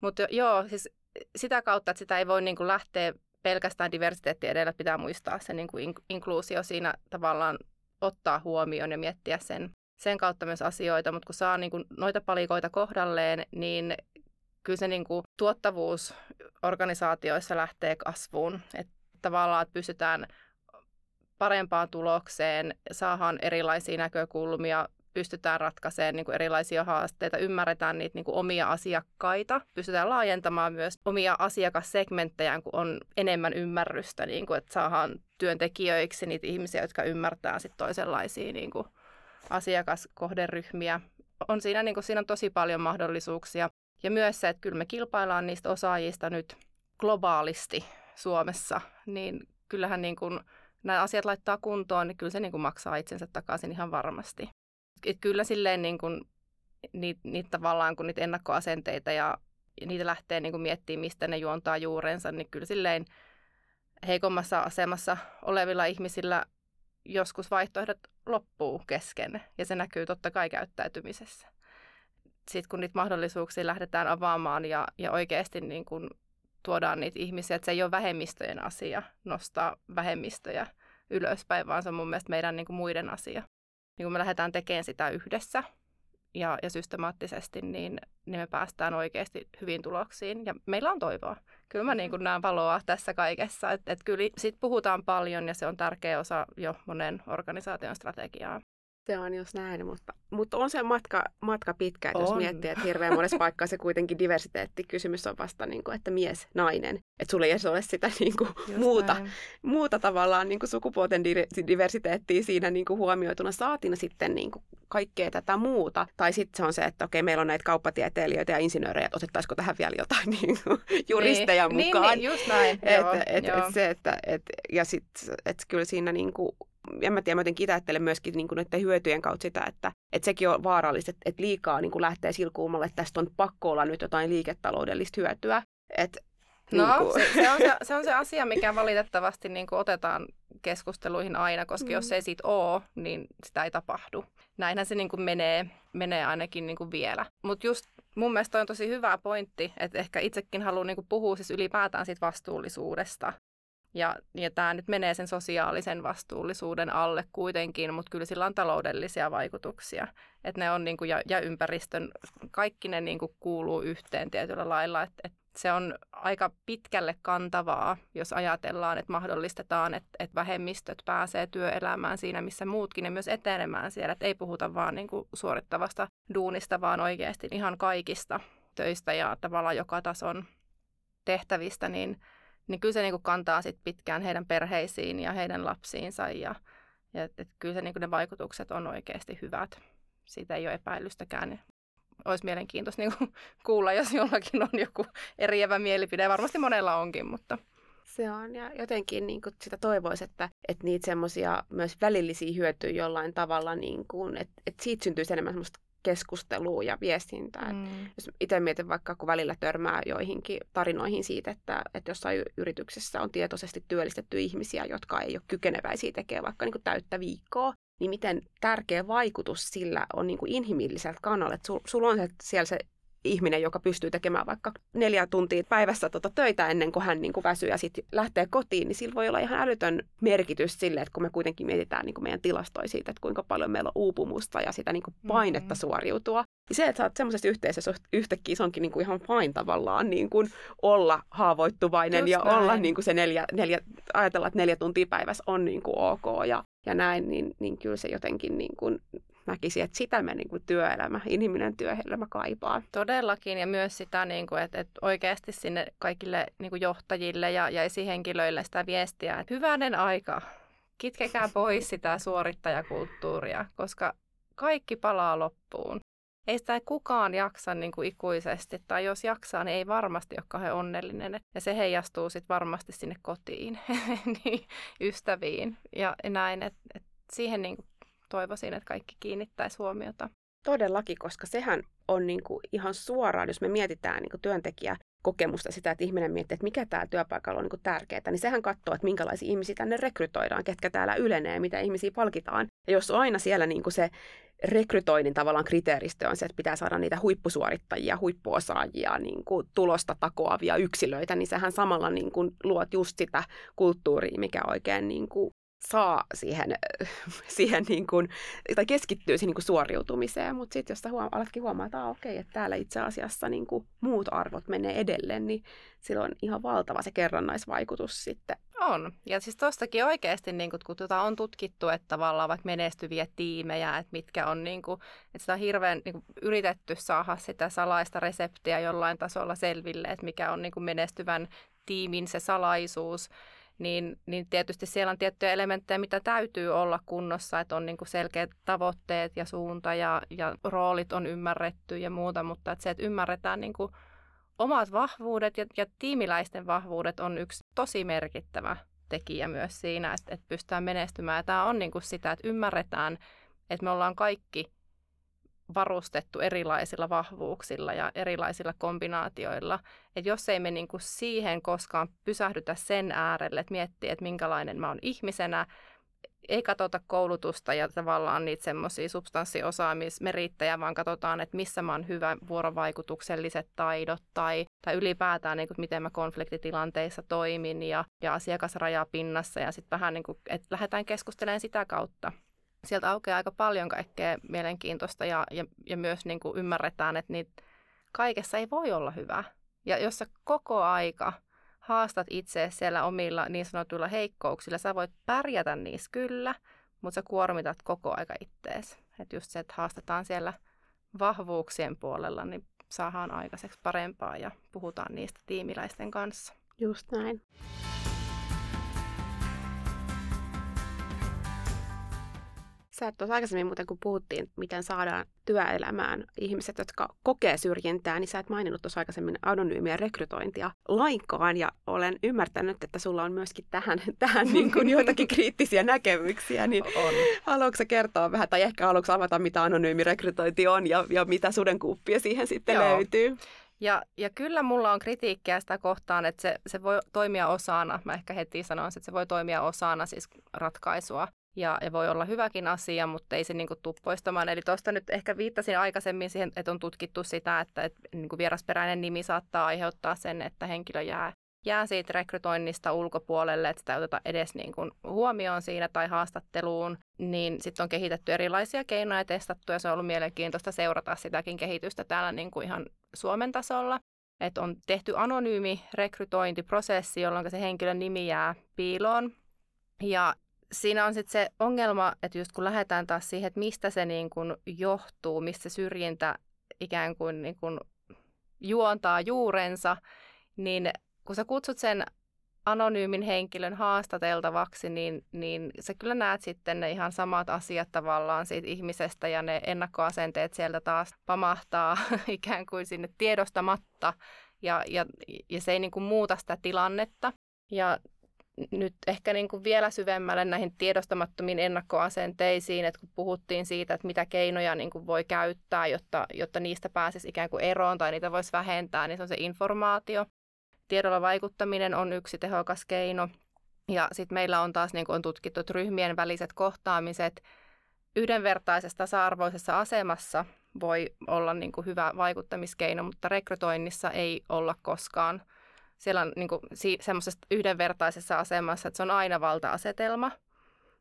mutta joo, siis sitä kautta, että sitä ei voi niin kuin lähteä pelkästään diversiteetti edellä, pitää muistaa se niin kuin inkluusio siinä tavallaan ottaa huomioon ja miettiä sen, sen kautta myös asioita, mutta kun saa niin kuin noita palikoita kohdalleen, niin kyllä se niin kuin tuottavuus organisaatioissa lähtee kasvuun. Että tavallaan että pystytään parempaan tulokseen, saadaan erilaisia näkökulmia, pystytään ratkaisemaan niin kuin erilaisia haasteita, ymmärretään niitä niin kuin omia asiakkaita, pystytään laajentamaan myös omia asiakassegmenttejä, kun on enemmän ymmärrystä, niin kuin, että saadaan työntekijöiksi niitä ihmisiä, jotka ymmärtää sit toisenlaisia niin kuin asiakaskohderyhmiä. On siinä, niin kuin, siinä on tosi paljon mahdollisuuksia. Ja myös se, että kyllä me kilpaillaan niistä osaajista nyt globaalisti Suomessa, niin kyllähän niin kuin nämä asiat laittaa kuntoon, niin kyllä se niin kuin maksaa itsensä takaisin ihan varmasti. Et kyllä silleen niin kuin, niitä, niitä tavallaan kun niitä ennakkoasenteita ja, niitä lähtee niin kuin miettimään, mistä ne juontaa juurensa, niin kyllä silleen heikommassa asemassa olevilla ihmisillä joskus vaihtoehdot loppuu kesken ja se näkyy totta kai käyttäytymisessä. Sitten kun niitä mahdollisuuksia lähdetään avaamaan ja, ja oikeasti niin kuin tuodaan niitä ihmisiä, että se ei ole vähemmistöjen asia nostaa vähemmistöjä ylöspäin, vaan se on mun mielestä meidän niin muiden asia. Niin kun me lähdetään tekemään sitä yhdessä ja, ja systemaattisesti, niin, niin me päästään oikeasti hyvin tuloksiin ja meillä on toivoa. Kyllä mä niin näen valoa tässä kaikessa, että et kyllä sit puhutaan paljon ja se on tärkeä osa jo monen organisaation strategiaa. Se on just näin, mutta, mutta on se matka, matka pitkä, että on. jos miettii, että hirveän monessa paikkaa se kuitenkin diversiteettikysymys on vasta, niin kuin, että mies, nainen. Että sulla ei edes ole sitä niin kuin, muuta, muuta tavallaan niin kuin sukupuolten diversiteettiä siinä niin kuin huomioituna. Saatina sitten niin kuin, kaikkea tätä muuta. Tai sitten se on se, että okei, meillä on näitä kauppatieteilijöitä ja insinöörejä, että otettaisiko tähän vielä jotain niin kuin, juristeja niin, mukaan. Niin, niin, just näin. Et, joo, et, joo. Et se, että, et, ja sitten et kyllä siinä niin kuin, en mä tiedä, mä jotenkin ajattelen myöskin niin kuin noiden hyötyjen kautta sitä, että, että sekin on vaarallista, että, että liikaa niin kuin lähtee silkuumalle, että tästä on pakko olla nyt jotain liiketaloudellista hyötyä. Että No, niin se, se, on se, se on se asia, mikä valitettavasti niin kuin otetaan keskusteluihin aina, koska mm. jos ei siitä ole, niin sitä ei tapahdu. Näinhän se niin kuin menee, menee ainakin niin kuin vielä. Mutta just mun mielestä on tosi hyvä pointti, että ehkä itsekin haluan niin kuin puhua siis ylipäätään siitä vastuullisuudesta. Ja, ja tämä nyt menee sen sosiaalisen vastuullisuuden alle kuitenkin, mutta kyllä sillä on taloudellisia vaikutuksia. Että ne on niinku, ja, ja ympäristön, kaikki ne niinku kuuluu yhteen tietyllä lailla. Että et se on aika pitkälle kantavaa, jos ajatellaan, että mahdollistetaan, että, että vähemmistöt pääsee työelämään siinä, missä muutkin ja myös etenemään siellä. Että ei puhuta vaan niinku suorittavasta duunista, vaan oikeasti ihan kaikista töistä ja tavallaan joka tason tehtävistä, niin – niin kyllä se niin kuin kantaa sit pitkään heidän perheisiin ja heidän lapsiinsa ja, ja et, et kyllä se niin kuin ne vaikutukset on oikeasti hyvät. Siitä ei ole epäilystäkään. Olisi mielenkiintoista niin kuin kuulla, jos jollakin on joku eriävä mielipide. Varmasti monella onkin, mutta... Se on, ja jotenkin niin kuin sitä toivoisi, että, että niitä semmoisia myös välillisiä hyötyjä jollain tavalla, niin kuin, että, että siitä syntyisi enemmän semmoista keskustelua ja viestintää. Mm. Jos itse mietin vaikka, kun välillä törmää joihinkin tarinoihin siitä, että, että jossain yrityksessä on tietoisesti työllistetty ihmisiä, jotka ei ole kykeneväisiä tekemään vaikka niin kuin täyttä viikkoa, niin miten tärkeä vaikutus sillä on niin kuin inhimilliseltä kannalta. Että sul, sulla on se, siellä se ihminen, joka pystyy tekemään vaikka neljä tuntia päivässä tota töitä ennen kuin hän niin kuin väsyy ja sitten lähtee kotiin, niin sillä voi olla ihan älytön merkitys sille, että kun me kuitenkin mietitään niin kuin meidän tilastoja siitä, että kuinka paljon meillä on uupumusta ja sitä niin kuin painetta mm-hmm. suoriutua. Niin se, että sä oot semmoisessa yhteisössä yhtäkkiä, se onkin niin kuin ihan fine tavallaan niin kuin olla haavoittuvainen Just ja näin. olla niin kuin se neljä, neljä, ajatella, että neljä tuntia päivässä on niin kuin ok ja, ja näin, niin, niin kyllä se jotenkin niin kuin näkisin, että sitä me niin kuin työelämä, inhimillinen työelämä kaipaa. Todellakin ja myös sitä, niin kuin, että, että oikeasti sinne kaikille niin kuin johtajille ja, ja esihenkilöille sitä viestiä, että hyvänen aika, kitkekää pois sitä suorittajakulttuuria, koska kaikki palaa loppuun. Ei sitä kukaan jaksa niin kuin ikuisesti, tai jos jaksaa, niin ei varmasti ole kauhean onnellinen. Ja se heijastuu sitten varmasti sinne kotiin, niin ystäviin ja näin, että et siihen niin kuin toivoisin, että kaikki kiinnittäisi huomiota. Todellakin, koska sehän on niin kuin ihan suoraan, jos me mietitään niin työntekijä kokemusta sitä, että ihminen miettii, että mikä tämä työpaikalla on niin tärkeää, niin sehän katsoo, että minkälaisia ihmisiä tänne rekrytoidaan, ketkä täällä ylenee, mitä ihmisiä palkitaan. Ja jos on aina siellä niin kuin se rekrytoinnin tavallaan kriteeristö on se, että pitää saada niitä huippusuorittajia, huippuosaajia, niin kuin tulosta takoavia yksilöitä, niin sehän samalla niin kuin luot just sitä kulttuuria, mikä oikein niin kuin saa siihen, siihen niin kuin, tai keskittyy siihen niin kuin suoriutumiseen, mutta sitten jos sä huom- alatkin huomaa, että ah, okei, että täällä itse asiassa niin kuin muut arvot menee edelleen, niin sillä on ihan valtava se kerrannaisvaikutus sitten. On. Ja siis tuostakin oikeasti, niin kun tota on tutkittu, että tavallaan vaikka menestyviä tiimejä, että mitkä on, niin kuin, että sitä on hirveän niin kuin, yritetty saada sitä salaista reseptiä jollain tasolla selville, että mikä on niin kuin menestyvän tiimin se salaisuus niin, niin tietysti siellä on tiettyjä elementtejä, mitä täytyy olla kunnossa, että on niin kuin selkeät tavoitteet ja suunta ja, ja roolit on ymmärretty ja muuta, mutta että se, että ymmärretään niin kuin omat vahvuudet ja, ja tiimiläisten vahvuudet on yksi tosi merkittävä tekijä myös siinä, että, että pystytään menestymään. Ja tämä on niin kuin sitä, että ymmärretään, että me ollaan kaikki varustettu erilaisilla vahvuuksilla ja erilaisilla kombinaatioilla. että jos ei me niin kuin siihen koskaan pysähdytä sen äärelle, että miettii, että minkälainen mä oon ihmisenä, ei katsota koulutusta ja tavallaan niitä semmoisia substanssiosaamismerittäjä, vaan katsotaan, että missä mä oon hyvä vuorovaikutukselliset taidot tai, tai ylipäätään, niin kuin, miten mä konfliktitilanteissa toimin ja, ja asiakasrajapinnassa ja sitten vähän niin kuin, että lähdetään keskustelemaan sitä kautta. Sieltä aukeaa aika paljon kaikkea mielenkiintoista ja, ja, ja myös niin kuin ymmärretään, että niitä kaikessa ei voi olla hyvä. Ja jos sä koko aika – haastat itse siellä omilla niin sanotuilla heikkouksilla. Sä voit pärjätä niissä kyllä, mutta sä kuormitat koko aika ittees. Että just se, että haastetaan siellä vahvuuksien puolella, niin saadaan aikaiseksi parempaa ja puhutaan niistä tiimiläisten kanssa. Just näin. Sä tuossa aikaisemmin muuten, kun puhuttiin, miten saadaan työelämään ihmiset, jotka kokee syrjintää, niin sä et maininnut tuossa aikaisemmin anonyymiä rekrytointia lainkaan, ja olen ymmärtänyt, että sulla on myöskin tähän, tähän niin kuin joitakin kriittisiä näkemyksiä, niin on. haluatko kertoa vähän, tai ehkä haluatko avata, mitä anonyymi rekrytointi on, ja, ja mitä sudenkuuppia siihen sitten Joo. löytyy? Ja, ja kyllä mulla on kritiikkiä sitä kohtaan, että se, se voi toimia osana, mä ehkä heti sanoisin, että se voi toimia osana siis ratkaisua ja, ja voi olla hyväkin asia, mutta ei se niin kuin, tule poistamaan. Eli tuosta nyt ehkä viittasin aikaisemmin siihen, että on tutkittu sitä, että, että niin kuin vierasperäinen nimi saattaa aiheuttaa sen, että henkilö jää, jää siitä rekrytoinnista ulkopuolelle, että sitä ei oteta edes niin kuin, huomioon siinä tai haastatteluun, niin sitten on kehitetty erilaisia keinoja testattu ja se on ollut mielenkiintoista seurata sitäkin kehitystä täällä niin kuin ihan Suomen tasolla. Että on tehty anonyymi rekrytointiprosessi, jolloin se henkilön nimi jää piiloon. Ja siinä on sitten se ongelma, että just kun lähdetään taas siihen, että mistä se niin kuin johtuu, mistä syrjintä ikään kuin, niin kuin juontaa juurensa, niin kun sä kutsut sen anonyymin henkilön haastateltavaksi, niin, niin sä kyllä näet sitten ne ihan samat asiat tavallaan siitä ihmisestä ja ne ennakkoasenteet sieltä taas pamahtaa ikään kuin sinne tiedostamatta ja, ja, ja se ei niin kuin muuta sitä tilannetta. Ja nyt ehkä niin kuin vielä syvemmälle näihin tiedostamattomiin ennakkoasenteisiin, että kun puhuttiin siitä, että mitä keinoja niin kuin voi käyttää, jotta, jotta niistä pääsisi ikään kuin eroon tai niitä voisi vähentää, niin se on se informaatio. Tiedolla vaikuttaminen on yksi tehokas keino. Ja sitten meillä on taas niin kuin on tutkittu, että ryhmien väliset kohtaamiset yhdenvertaisessa tasa-arvoisessa asemassa voi olla niin kuin hyvä vaikuttamiskeino, mutta rekrytoinnissa ei olla koskaan – siellä on niin kuin, si- semmoisessa yhdenvertaisessa asemassa, että se on aina valta-asetelma.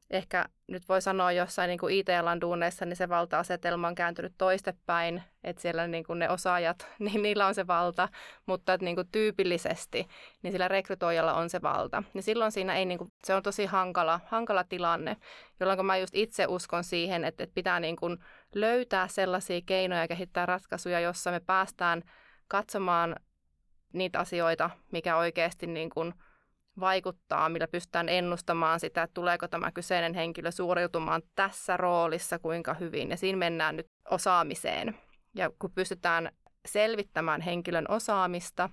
Ehkä nyt voi sanoa jossain niin IT-alan duuneissa, niin se valta-asetelma on kääntynyt toistepäin, että siellä niin kuin ne osaajat, niin niillä on se valta, mutta että niin kuin tyypillisesti niin sillä rekrytoijalla on se valta. Niin silloin siinä ei, niin kuin, se on tosi hankala, hankala tilanne, jolloin mä just itse uskon siihen, että, että pitää niin kuin löytää sellaisia keinoja ja kehittää ratkaisuja, jossa me päästään katsomaan niitä asioita, mikä oikeasti niin kuin vaikuttaa, millä pystytään ennustamaan sitä, että tuleeko tämä kyseinen henkilö suoriutumaan tässä roolissa kuinka hyvin. Ja siinä mennään nyt osaamiseen. Ja kun pystytään selvittämään henkilön osaamista,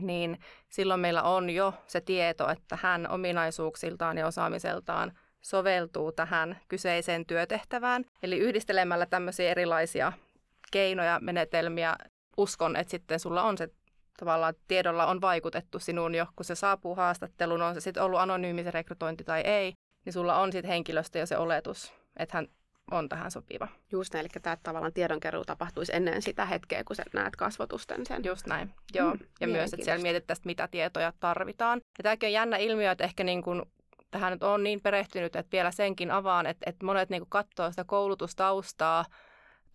niin silloin meillä on jo se tieto, että hän ominaisuuksiltaan ja osaamiseltaan soveltuu tähän kyseiseen työtehtävään. Eli yhdistelemällä tämmöisiä erilaisia keinoja, menetelmiä, uskon, että sitten sulla on se tavallaan tiedolla on vaikutettu sinuun jo, kun se saapuu haastatteluun, on se sitten ollut anonyymi se rekrytointi tai ei, niin sulla on sitten henkilöstä jo se oletus, että hän on tähän sopiva. Just näin, eli tämä tavallaan tiedonkeruu tapahtuisi ennen sitä hetkeä, kun sä näet kasvotusten sen. Just näin, joo. Mm, ja myös, että siellä mietittäisiin, mitä tietoja tarvitaan. Ja tämäkin on jännä ilmiö, että ehkä niin kuin tähän nyt on niin perehtynyt, että vielä senkin avaan, että, että monet niin katsoo sitä koulutustaustaa,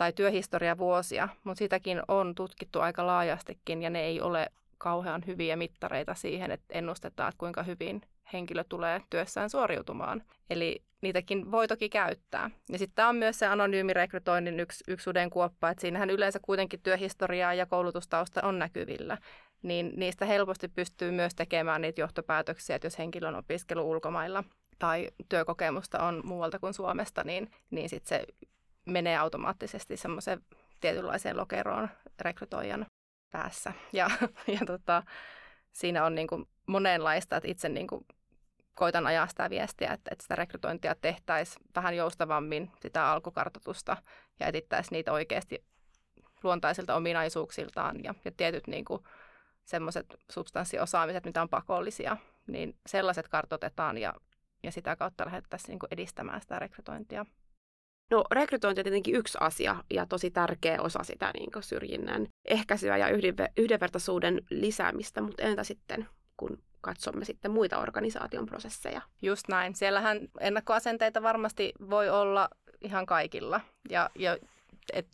tai työhistoria vuosia, mutta sitäkin on tutkittu aika laajastikin ja ne ei ole kauhean hyviä mittareita siihen, että ennustetaan, että kuinka hyvin henkilö tulee työssään suoriutumaan. Eli niitäkin voi toki käyttää. Ja sitten tämä on myös se anonyymi rekrytoinnin yksi, yksi sudenkuoppa, että siinähän yleensä kuitenkin työhistoriaa ja koulutustausta on näkyvillä. Niin niistä helposti pystyy myös tekemään niitä johtopäätöksiä, että jos henkilö on opiskellut ulkomailla tai työkokemusta on muualta kuin Suomesta, niin, niin sitten se menee automaattisesti semmoiseen tietynlaiseen lokeroon rekrytoijan päässä. Ja, ja tota, siinä on niin kuin monenlaista, että itse niin kuin koitan ajaa sitä viestiä, että, että sitä rekrytointia tehtäisiin vähän joustavammin, sitä alkukartoitusta ja etittäisiin niitä oikeasti luontaisilta ominaisuuksiltaan ja, ja tietyt niin kuin, semmoiset substanssiosaamiset, mitä on pakollisia, niin sellaiset kartoitetaan ja, ja sitä kautta lähdettäisiin niin edistämään sitä rekrytointia. No rekrytointi on tietenkin yksi asia ja tosi tärkeä osa sitä niin syrjinnän ehkäisyä ja yhdenvertaisuuden lisäämistä, mutta entä sitten, kun katsomme sitten muita organisaation prosesseja? Just näin. Siellähän ennakkoasenteita varmasti voi olla ihan kaikilla. Ja, ja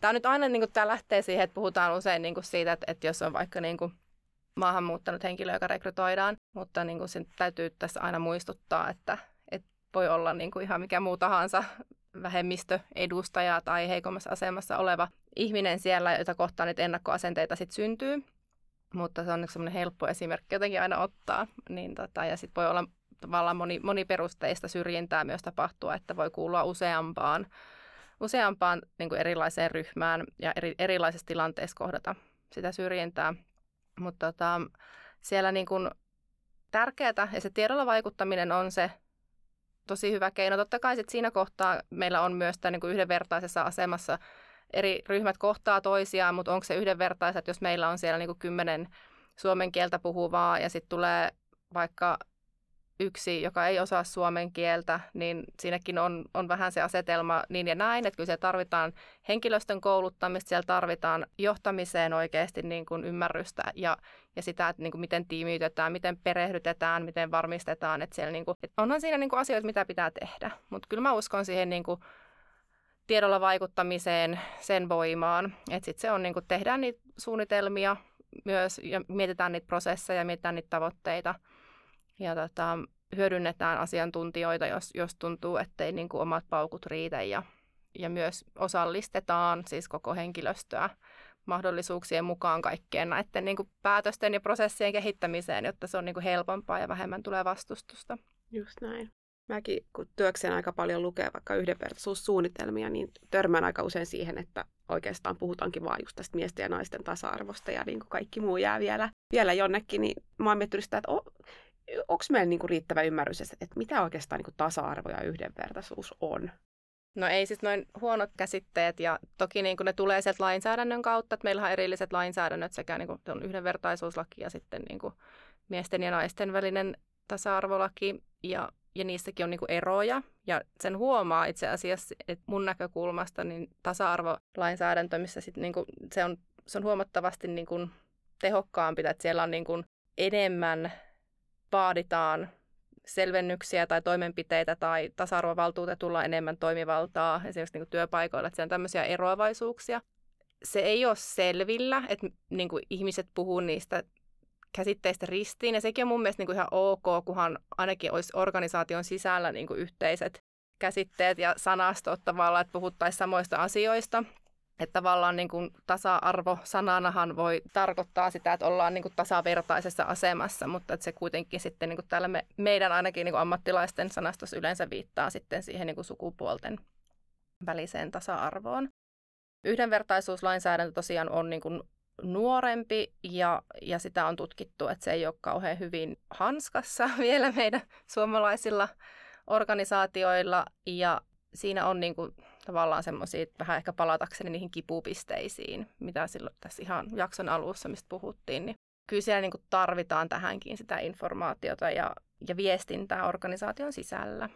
tämä nyt aina niin tämä lähtee siihen, että puhutaan usein niin siitä, että, että jos on vaikka niin maahanmuuttanut henkilö, joka rekrytoidaan, mutta niin sen täytyy tässä aina muistuttaa, että, että voi olla niin ihan mikä muu tahansa vähemmistöedustaja tai heikommassa asemassa oleva ihminen siellä, jota kohtaan niitä ennakkoasenteita sitten syntyy. Mutta se on semmoinen helppo esimerkki jotenkin aina ottaa. Niin tota, ja sitten voi olla tavallaan moni, moniperusteista syrjintää myös tapahtua, että voi kuulua useampaan, useampaan niin kuin erilaiseen ryhmään ja eri, erilaisissa tilanteissa kohdata sitä syrjintää. Mutta tota, siellä niin kuin tärkeää ja se tiedolla vaikuttaminen on se tosi hyvä keino. Totta kai sit siinä kohtaa meillä on myös tämä niin yhdenvertaisessa asemassa eri ryhmät kohtaa toisiaan, mutta onko se yhdenvertaiset, jos meillä on siellä niin kuin kymmenen suomen kieltä puhuvaa ja sitten tulee vaikka yksi, joka ei osaa suomen kieltä, niin siinäkin on, on vähän se asetelma niin ja näin, että kyllä siellä tarvitaan henkilöstön kouluttamista, siellä tarvitaan johtamiseen oikeasti niin kuin ymmärrystä ja, ja sitä, että niin kuin miten tiimiytetään, miten perehdytetään, miten varmistetaan, että siellä niin kuin, että onhan siinä niin kuin asioita, mitä pitää tehdä, mutta kyllä mä uskon siihen niin kuin tiedolla vaikuttamiseen, sen voimaan, että sitten se on niin kuin, tehdään niitä suunnitelmia myös ja mietitään niitä prosesseja, mietitään niitä tavoitteita – ja tota, hyödynnetään asiantuntijoita, jos, jos tuntuu, ettei niin kuin omat paukut riitä ja, ja myös osallistetaan siis koko henkilöstöä mahdollisuuksien mukaan kaikkeen näiden niin kuin päätösten ja prosessien kehittämiseen, jotta se on niin kuin helpompaa ja vähemmän tulee vastustusta. Just näin. Mäkin, kun työkseen aika paljon lukee vaikka yhdenvertaisuussuunnitelmia, niin törmään aika usein siihen, että oikeastaan puhutaankin vain just tästä miesten ja naisten tasa-arvosta ja niin kuin kaikki muu jää vielä, vielä jonnekin. Niin mä oon miettinyt sitä, että onko meillä niinku riittävä ymmärrys, että mitä oikeastaan niinku tasa-arvo ja yhdenvertaisuus on? No ei siis noin huonot käsitteet ja toki niin ne tulee sieltä lainsäädännön kautta, että meillä on erilliset lainsäädännöt sekä niin kuin on yhdenvertaisuuslaki ja sitten niin kuin miesten ja naisten välinen tasa-arvolaki ja, ja niissäkin on niin kuin eroja ja sen huomaa itse asiassa, että mun näkökulmasta niin tasa-arvolainsäädäntö, missä sit niin kuin se, on, se on huomattavasti niin kuin tehokkaampi, että siellä on niin kuin enemmän vaaditaan selvennyksiä tai toimenpiteitä tai tasa-arvovaltuutetulla enemmän toimivaltaa esimerkiksi niin työpaikoilla, että siellä on tämmöisiä eroavaisuuksia. Se ei ole selvillä, että niin kuin ihmiset puhuu niistä käsitteistä ristiin, ja sekin on mun mielestä niin kuin ihan ok, kunhan ainakin olisi organisaation sisällä niin kuin yhteiset käsitteet ja sanastot tavallaan, että puhuttaisiin samoista asioista. Että tavallaan niin kuin tasa-arvo sananahan voi tarkoittaa sitä, että ollaan niin kuin tasavertaisessa asemassa, mutta että se kuitenkin sitten niin kuin täällä me, meidän ainakin niin kuin ammattilaisten sanastossa yleensä viittaa sitten siihen niin kuin sukupuolten väliseen tasa-arvoon. Yhdenvertaisuuslainsäädäntö tosiaan on niin kuin nuorempi ja, ja sitä on tutkittu, että se ei ole kauhean hyvin hanskassa vielä meidän suomalaisilla organisaatioilla ja siinä on niin kuin tavallaan semmoisia, vähän ehkä palatakseni niihin kipupisteisiin, mitä silloin tässä ihan jakson alussa, mistä puhuttiin, niin kyllä siellä niin kuin tarvitaan tähänkin sitä informaatiota ja, ja viestintää organisaation sisällä.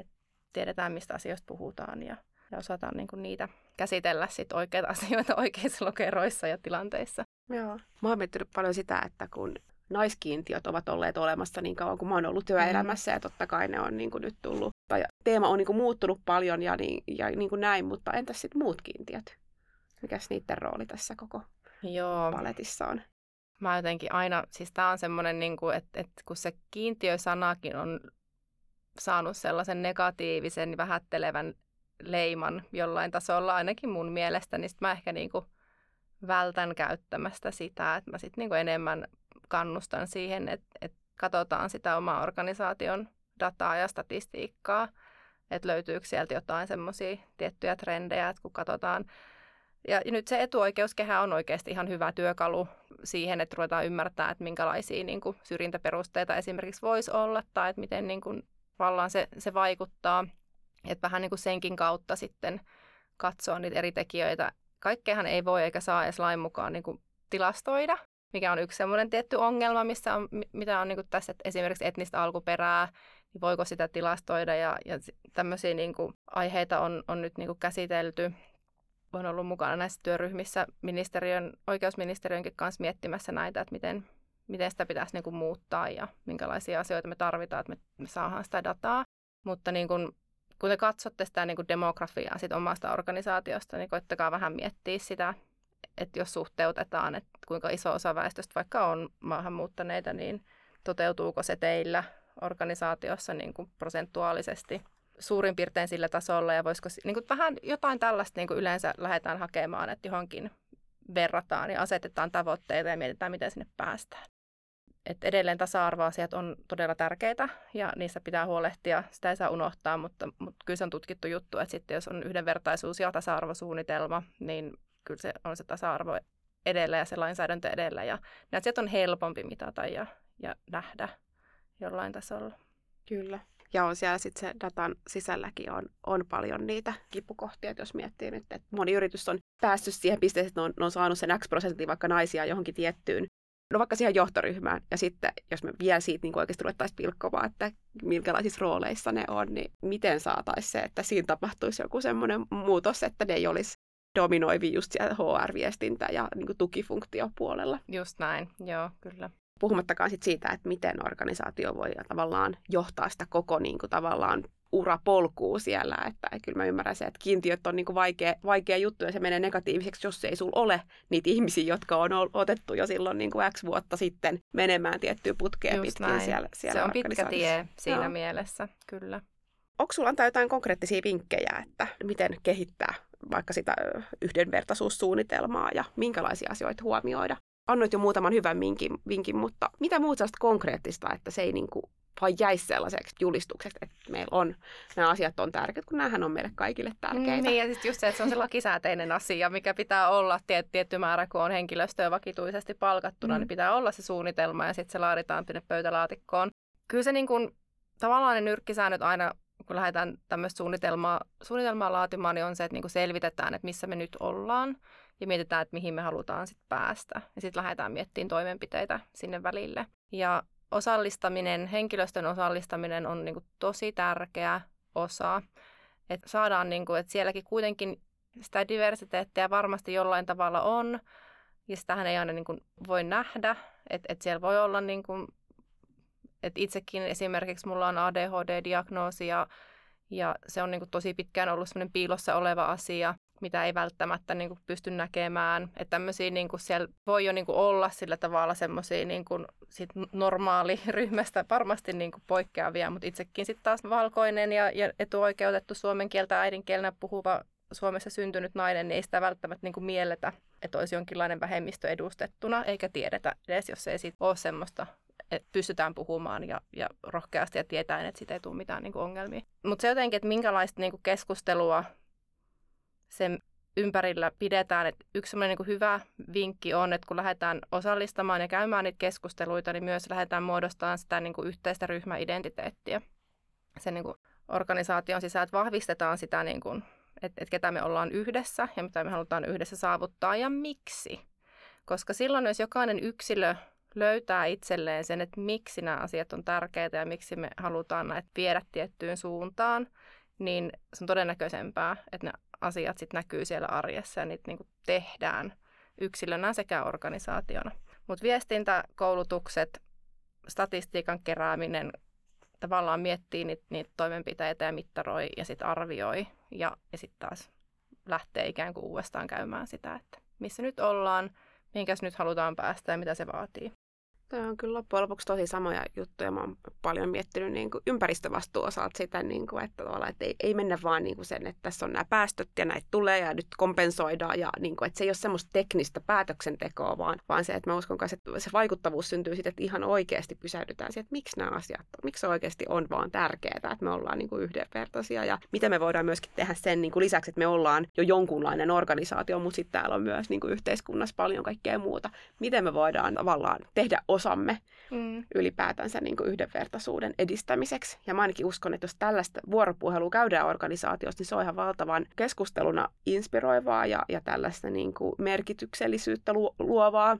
Et tiedetään, mistä asioista puhutaan ja, ja osataan niin kuin niitä käsitellä sit oikeita asioita oikeissa lokeroissa ja tilanteissa. Joo. Mä oon miettinyt paljon sitä, että kun naiskiintiöt ovat olleet olemassa niin kauan kuin mä oon ollut työelämässä mm. ja totta kai ne on niin kuin nyt tullut, tai teema on niin kuin muuttunut paljon ja, niin, ja niin kuin näin, mutta entäs sitten muut kiintiöt? Mikäs niiden rooli tässä koko Joo. paletissa on? Mä jotenkin aina, siis tää on semmoinen, niin että, että kun se kiintiösanakin on saanut sellaisen negatiivisen, vähättelevän leiman jollain tasolla, ainakin mun mielestä, niin sit mä ehkä niin kuin vältän käyttämästä sitä, että mä sitten niin enemmän kannustan siihen, että, että katsotaan sitä omaa organisaation dataa ja statistiikkaa, että löytyykö sieltä jotain semmoisia tiettyjä trendejä, että kun katsotaan Ja nyt se etuoikeuskehä on oikeasti ihan hyvä työkalu siihen, että ruvetaan ymmärtää, että minkälaisia niin kuin, syrjintäperusteita esimerkiksi voisi olla tai että miten niin kuin, vallaan se, se vaikuttaa. Että vähän niin kuin senkin kautta sitten katsoa niitä eri tekijöitä. Kaikkeahan ei voi eikä saa edes lain mukaan niin kuin, tilastoida, mikä on yksi semmoinen tietty ongelma, missä on, mitä on niin kuin tässä, että esimerkiksi etnistä alkuperää, niin voiko sitä tilastoida ja, ja tämmöisiä niin kuin, aiheita on, on nyt niin kuin, käsitelty olen ollut mukana näissä työryhmissä ministeriön, oikeusministeriönkin kanssa miettimässä näitä, että miten, miten sitä pitäisi niin kuin muuttaa ja minkälaisia asioita me tarvitaan, että me, me saadaan sitä dataa. Mutta niin kuin, kun te katsotte sitä niin kuin demografiaa sit omasta organisaatiosta, niin koittakaa vähän miettiä sitä, että jos suhteutetaan, että kuinka iso osa väestöstä vaikka on maahanmuuttaneita, niin toteutuuko se teillä organisaatiossa niin kuin prosentuaalisesti suurin piirtein sillä tasolla ja voisiko niin kuin vähän jotain tällaista niin kuin yleensä lähdetään hakemaan, että johonkin verrataan ja asetetaan tavoitteita ja mietitään, miten sinne päästään. Et edelleen tasa-arvoasiat on todella tärkeitä ja niissä pitää huolehtia. Sitä ei saa unohtaa, mutta, mutta kyllä se on tutkittu juttu, että sitten jos on yhdenvertaisuus ja tasa-arvosuunnitelma, niin kyllä se on se tasa-arvo edellä ja se lainsäädäntö edellä. Ja ne asiat on helpompi mitata ja, ja nähdä jollain tasolla. Kyllä. Ja on siellä sitten se datan sisälläkin on, on paljon niitä kipukohtia, että jos miettii nyt, että moni yritys on päässyt siihen pisteeseen, että ne on, ne on saanut sen X prosenttia vaikka naisia johonkin tiettyyn no vaikka siihen johtoryhmään, ja sitten jos me vielä siitä niin oikeasti ruvettaisiin pilkkomaan, että minkälaisissa rooleissa ne on, niin miten saataisiin se, että siinä tapahtuisi joku semmoinen muutos, että ne ei olisi dominoivi just siellä HR-viestintä ja niin tukifunktiopuolella. Just näin, joo, kyllä. Puhumattakaan sit siitä, että miten organisaatio voi tavallaan johtaa sitä koko niin kuin, tavallaan urapolkua siellä, että kyllä mä ymmärrän se, että kiintiöt on niin kuin vaikea, vaikea juttu ja se menee negatiiviseksi, jos ei sulla ole niitä ihmisiä, jotka on otettu jo silloin niin kuin X vuotta sitten menemään tiettyä putkea Just pitkin näin. siellä, siellä Se on pitkä tie siinä Joo. mielessä, kyllä. Onko sulla antaa jotain konkreettisia vinkkejä, että miten kehittää vaikka sitä yhdenvertaisuussuunnitelmaa ja minkälaisia asioita huomioida? annoit jo muutaman hyvän vinkin, vinkin mutta mitä muuta sellaista konkreettista, että se ei niin kuin vaan jäisi sellaiseksi julistukseksi, että meillä on, nämä asiat on tärkeät, kun näähän on meille kaikille tärkeitä. Mm, niin, ja sitten just se, että se on se lakisääteinen asia, mikä pitää olla tiet, tietty määrä, kun on henkilöstöä vakituisesti palkattuna, mm. niin pitää olla se suunnitelma ja sitten se laaditaan tänne pöytälaatikkoon. Kyllä se niin kuin, tavallaan ne nyrkkisäännöt aina kun lähdetään tämmöistä suunnitelmaa, suunnitelmaa laatimaan, niin on se, että niin kuin selvitetään, että missä me nyt ollaan ja mietitään, että mihin me halutaan sitten päästä. Ja sitten lähdetään miettimään toimenpiteitä sinne välille. Ja osallistaminen, henkilöstön osallistaminen on niin kuin tosi tärkeä osa. Että saadaan, niin kuin, että sielläkin kuitenkin sitä diversiteettiä varmasti jollain tavalla on, ja sitähän ei aina niin kuin voi nähdä, että, että siellä voi olla, niin kuin, että itsekin esimerkiksi mulla on ADHD-diagnoosi, ja, ja se on niin kuin tosi pitkään ollut semmoinen piilossa oleva asia, mitä ei välttämättä niin kuin pysty näkemään. Että tämmöisiä niin kuin siellä voi jo niin kuin olla sillä tavalla semmoisia niin kuin sit normaaliryhmästä varmasti niin kuin poikkeavia, mutta itsekin sitten taas valkoinen ja, ja etuoikeutettu suomen kieltä äidinkielenä puhuva Suomessa syntynyt nainen, niin ei sitä välttämättä niin kuin mielletä, että olisi jonkinlainen vähemmistö edustettuna, eikä tiedetä edes, jos ei siitä ole semmoista että pystytään puhumaan ja, ja rohkeasti ja tietäen, että siitä ei tule mitään niin kuin ongelmia. Mutta se jotenkin, että minkälaista niin kuin keskustelua sen ympärillä pidetään. Et yksi niin hyvä vinkki on, että kun lähdetään osallistamaan ja käymään niitä keskusteluita, niin myös lähdetään muodostamaan sitä niin kuin yhteistä ryhmäidentiteettiä sen niin kuin organisaation sisään, että vahvistetaan sitä, niin kuin, että, että ketä me ollaan yhdessä ja mitä me halutaan yhdessä saavuttaa ja miksi. Koska silloin, jos jokainen yksilö löytää itselleen sen, että miksi nämä asiat on tärkeitä ja miksi me halutaan näitä viedä tiettyyn suuntaan, niin se on todennäköisempää, että ne asiat sit näkyy siellä arjessa ja niitä niin kuin tehdään yksilönä sekä organisaationa. Mutta viestintäkoulutukset, statistiikan kerääminen, tavallaan miettii niitä, niitä toimenpiteitä ja mittaroi ja sitten arvioi ja, ja sitten taas lähtee ikään kuin uudestaan käymään sitä, että missä nyt ollaan, mihinkäs nyt halutaan päästä ja mitä se vaatii. Tämä on kyllä loppujen lopuksi tosi samoja juttuja. Mä oon paljon miettinyt niin kuin ympäristövastuuosalta sitä, niin kuin, että, että ei, ei mennä vaan niin kuin sen, että tässä on nämä päästöt ja näitä tulee ja nyt kompensoidaan. Ja niin kuin, että se ei ole semmoista teknistä päätöksentekoa, vaan, vaan se, että mä uskon myös, että se vaikuttavuus syntyy siitä, että ihan oikeasti pysähdytään siihen, että miksi nämä asiat, miksi se oikeasti on vaan tärkeää, että me ollaan niin kuin yhdenvertaisia ja miten me voidaan myöskin tehdä sen niin kuin lisäksi, että me ollaan jo jonkunlainen organisaatio, mutta sitten täällä on myös niin kuin yhteiskunnassa paljon kaikkea muuta. Miten me voidaan tavallaan tehdä osamme mm. ylipäätänsä niin kuin yhdenvertaisuuden edistämiseksi. Ja mä ainakin uskon, että jos tällaista vuoropuhelua käydään organisaatiossa, niin se on ihan valtavan keskusteluna inspiroivaa ja, ja tällaista niin kuin merkityksellisyyttä luovaa.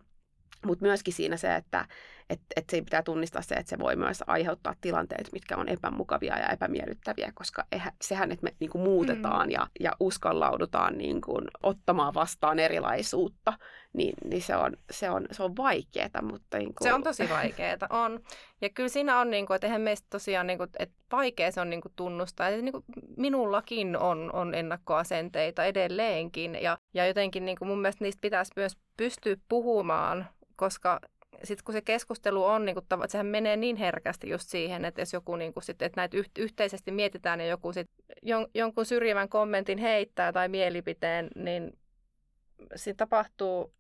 Mutta myöskin siinä se, että et, et se pitää tunnistaa se, että se voi myös aiheuttaa tilanteet, mitkä on epämukavia ja epämiellyttäviä, koska eihän, sehän, että me niinku muutetaan mm. ja, ja uskallaudutaan niinku ottamaan vastaan erilaisuutta, niin, niin se, on, se, on, se on vaikeaa. Mutta niinku... Se on tosi vaikeaa, on. Ja kyllä siinä on, niinku, että eihän meistä tosiaan, niinku, että vaikea se on niinku, tunnustaa. Et, niinku, minullakin on, on ennakkoasenteita edelleenkin ja, ja jotenkin niinku, mun mielestä niistä pitäisi myös pystyä puhumaan koska sitten kun se keskustelu on, niin kuin, että sehän menee niin herkästi just siihen, että jos joku, niin kuin, sit, että näitä yhteisesti mietitään ja joku sit jon, jonkun syrjivän kommentin heittää tai mielipiteen, niin siinä tapahtuu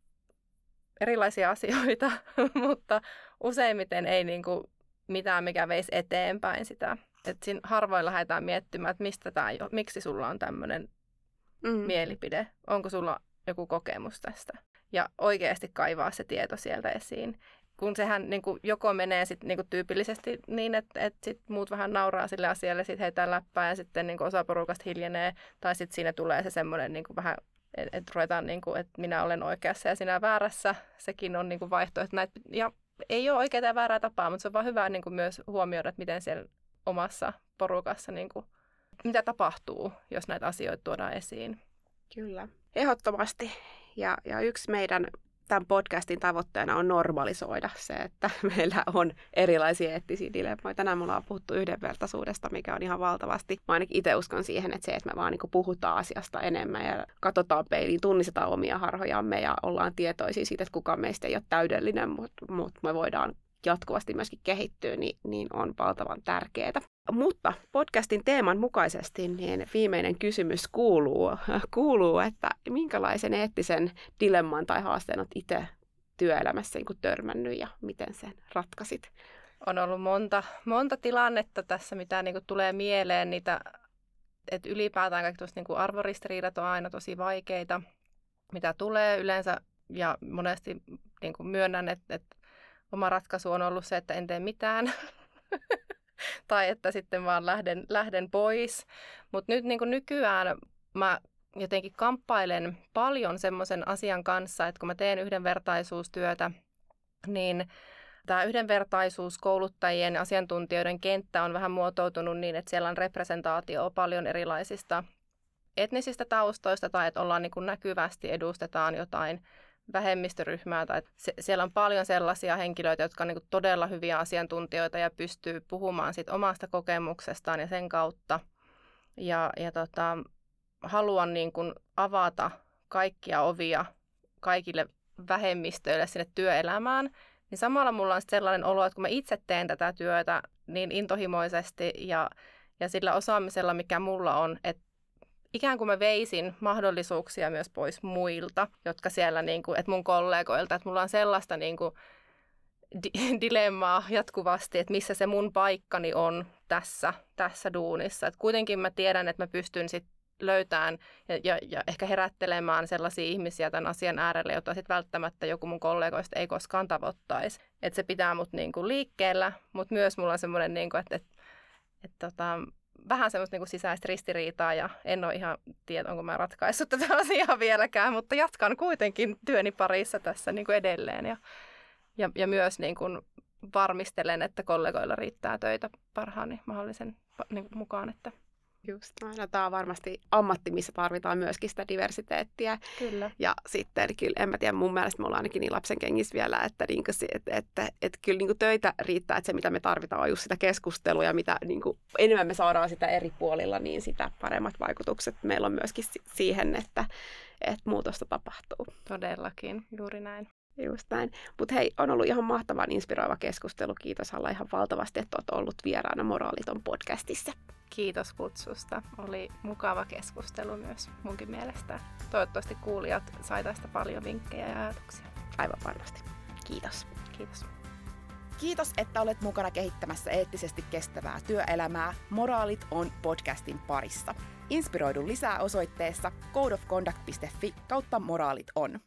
erilaisia asioita, mutta useimmiten ei niin kuin, mitään, mikä veisi eteenpäin sitä. että siinä harvoin lähdetään miettimään, että mistä tämä, miksi sulla on tämmöinen mm. mielipide, onko sulla joku kokemus tästä ja oikeasti kaivaa se tieto sieltä esiin. Kun sehän niin kuin, joko menee sit, niin kuin, tyypillisesti niin, että, että sit muut vähän nauraa sille asialle, sitten heitään läppää ja sitten niin kuin, osa porukasta hiljenee, tai sitten siinä tulee se semmoinen niin kuin, vähän että et ruvetaan, niin kuin, että minä olen oikeassa ja sinä väärässä. Sekin on niin kuin vaihtoehto. Näitä, ja ei ole oikeaa ja väärää tapaa, mutta se on vaan hyvä niin kuin myös huomioida, että miten siellä omassa porukassa, niin kuin, mitä tapahtuu, jos näitä asioita tuodaan esiin. Kyllä, ehdottomasti. Ja, ja yksi meidän tämän podcastin tavoitteena on normalisoida se, että meillä on erilaisia eettisiä dilemmoja. Tänään me ollaan puhuttu yhdenvertaisuudesta, mikä on ihan valtavasti. Mä ainakin itse uskon siihen, että se, että me vaan niin puhutaan asiasta enemmän ja katsotaan peiliin, tunnistetaan omia harhojamme ja ollaan tietoisia siitä, että kukaan meistä ei ole täydellinen, mutta, mutta me voidaan jatkuvasti myöskin kehittyy, niin, niin on valtavan tärkeää. Mutta podcastin teeman mukaisesti niin viimeinen kysymys kuuluu, kuuluu, että minkälaisen eettisen dilemman tai haasteen olet itse työelämässä niin törmännyt ja miten sen ratkasit? On ollut monta, monta tilannetta tässä, mitä niin tulee mieleen. Niitä, että ylipäätään kaikki niin arvoristiriidat on aina tosi vaikeita, mitä tulee yleensä. Ja monesti niin kuin myönnän, että, että oma ratkaisu on ollut se, että en tee mitään. tai että sitten vaan lähden, lähden pois. Mutta nyt niin nykyään mä jotenkin kamppailen paljon semmoisen asian kanssa, että kun mä teen yhdenvertaisuustyötä, niin tämä yhdenvertaisuus kouluttajien ja asiantuntijoiden kenttä on vähän muotoutunut niin, että siellä on representaatio paljon erilaisista etnisistä taustoista tai että ollaan niin kuin näkyvästi edustetaan jotain vähemmistöryhmää tai se, siellä on paljon sellaisia henkilöitä, jotka on niin todella hyviä asiantuntijoita ja pystyy puhumaan sit omasta kokemuksestaan ja sen kautta. Ja, ja tota, haluan niin kuin avata kaikkia ovia kaikille vähemmistöille sinne työelämään, niin samalla mulla on sellainen olo, että kun mä itse teen tätä työtä niin intohimoisesti ja, ja sillä osaamisella, mikä mulla on, että ikään kuin mä veisin mahdollisuuksia myös pois muilta, jotka siellä, niin kuin, että mun kollegoilta, että mulla on sellaista niin kuin, di- dilemmaa jatkuvasti, että missä se mun paikkani on tässä, tässä duunissa. Et kuitenkin mä tiedän, että mä pystyn sit löytämään ja, ja, ja ehkä herättelemään sellaisia ihmisiä tämän asian äärelle, jota sitten välttämättä joku mun kollegoista ei koskaan tavoittaisi. Että se pitää mut niinku liikkeellä, mutta myös mulla on semmoinen, niinku, että et, et, tota, vähän semmoista niin sisäistä ristiriitaa ja en ole ihan tiedä, onko mä ratkaissut tätä asiaa vieläkään, mutta jatkan kuitenkin työni parissa tässä niin kuin edelleen ja, ja, ja myös niin kuin varmistelen, että kollegoilla riittää töitä parhaani mahdollisen niin kuin mukaan, että Just näin. No, tämä on varmasti ammatti, missä tarvitaan myöskin sitä diversiteettiä. Kyllä. Ja sitten kyllä, en mä tiedä, mun mielestä me ollaan ainakin niin lapsen kengissä vielä, että, niin kuin, että, että, että kyllä niin kuin töitä riittää, että se mitä me tarvitaan on just sitä keskustelua ja mitä niin kuin, enemmän me saadaan sitä eri puolilla, niin sitä paremmat vaikutukset meillä on myöskin siihen, että, että muutosta tapahtuu. Todellakin, juuri näin. Just näin. Mutta hei, on ollut ihan mahtavan inspiroiva keskustelu. Kiitos Halla ihan valtavasti, että olet ollut vieraana Moraaliton podcastissa. Kiitos kutsusta. Oli mukava keskustelu myös munkin mielestä. Toivottavasti kuulijat sai tästä paljon vinkkejä ja ajatuksia. Aivan varmasti. Kiitos. Kiitos. Kiitos, että olet mukana kehittämässä eettisesti kestävää työelämää. Moraalit on podcastin parissa. Inspiroidu lisää osoitteessa codeofconduct.fi kautta moraalit on.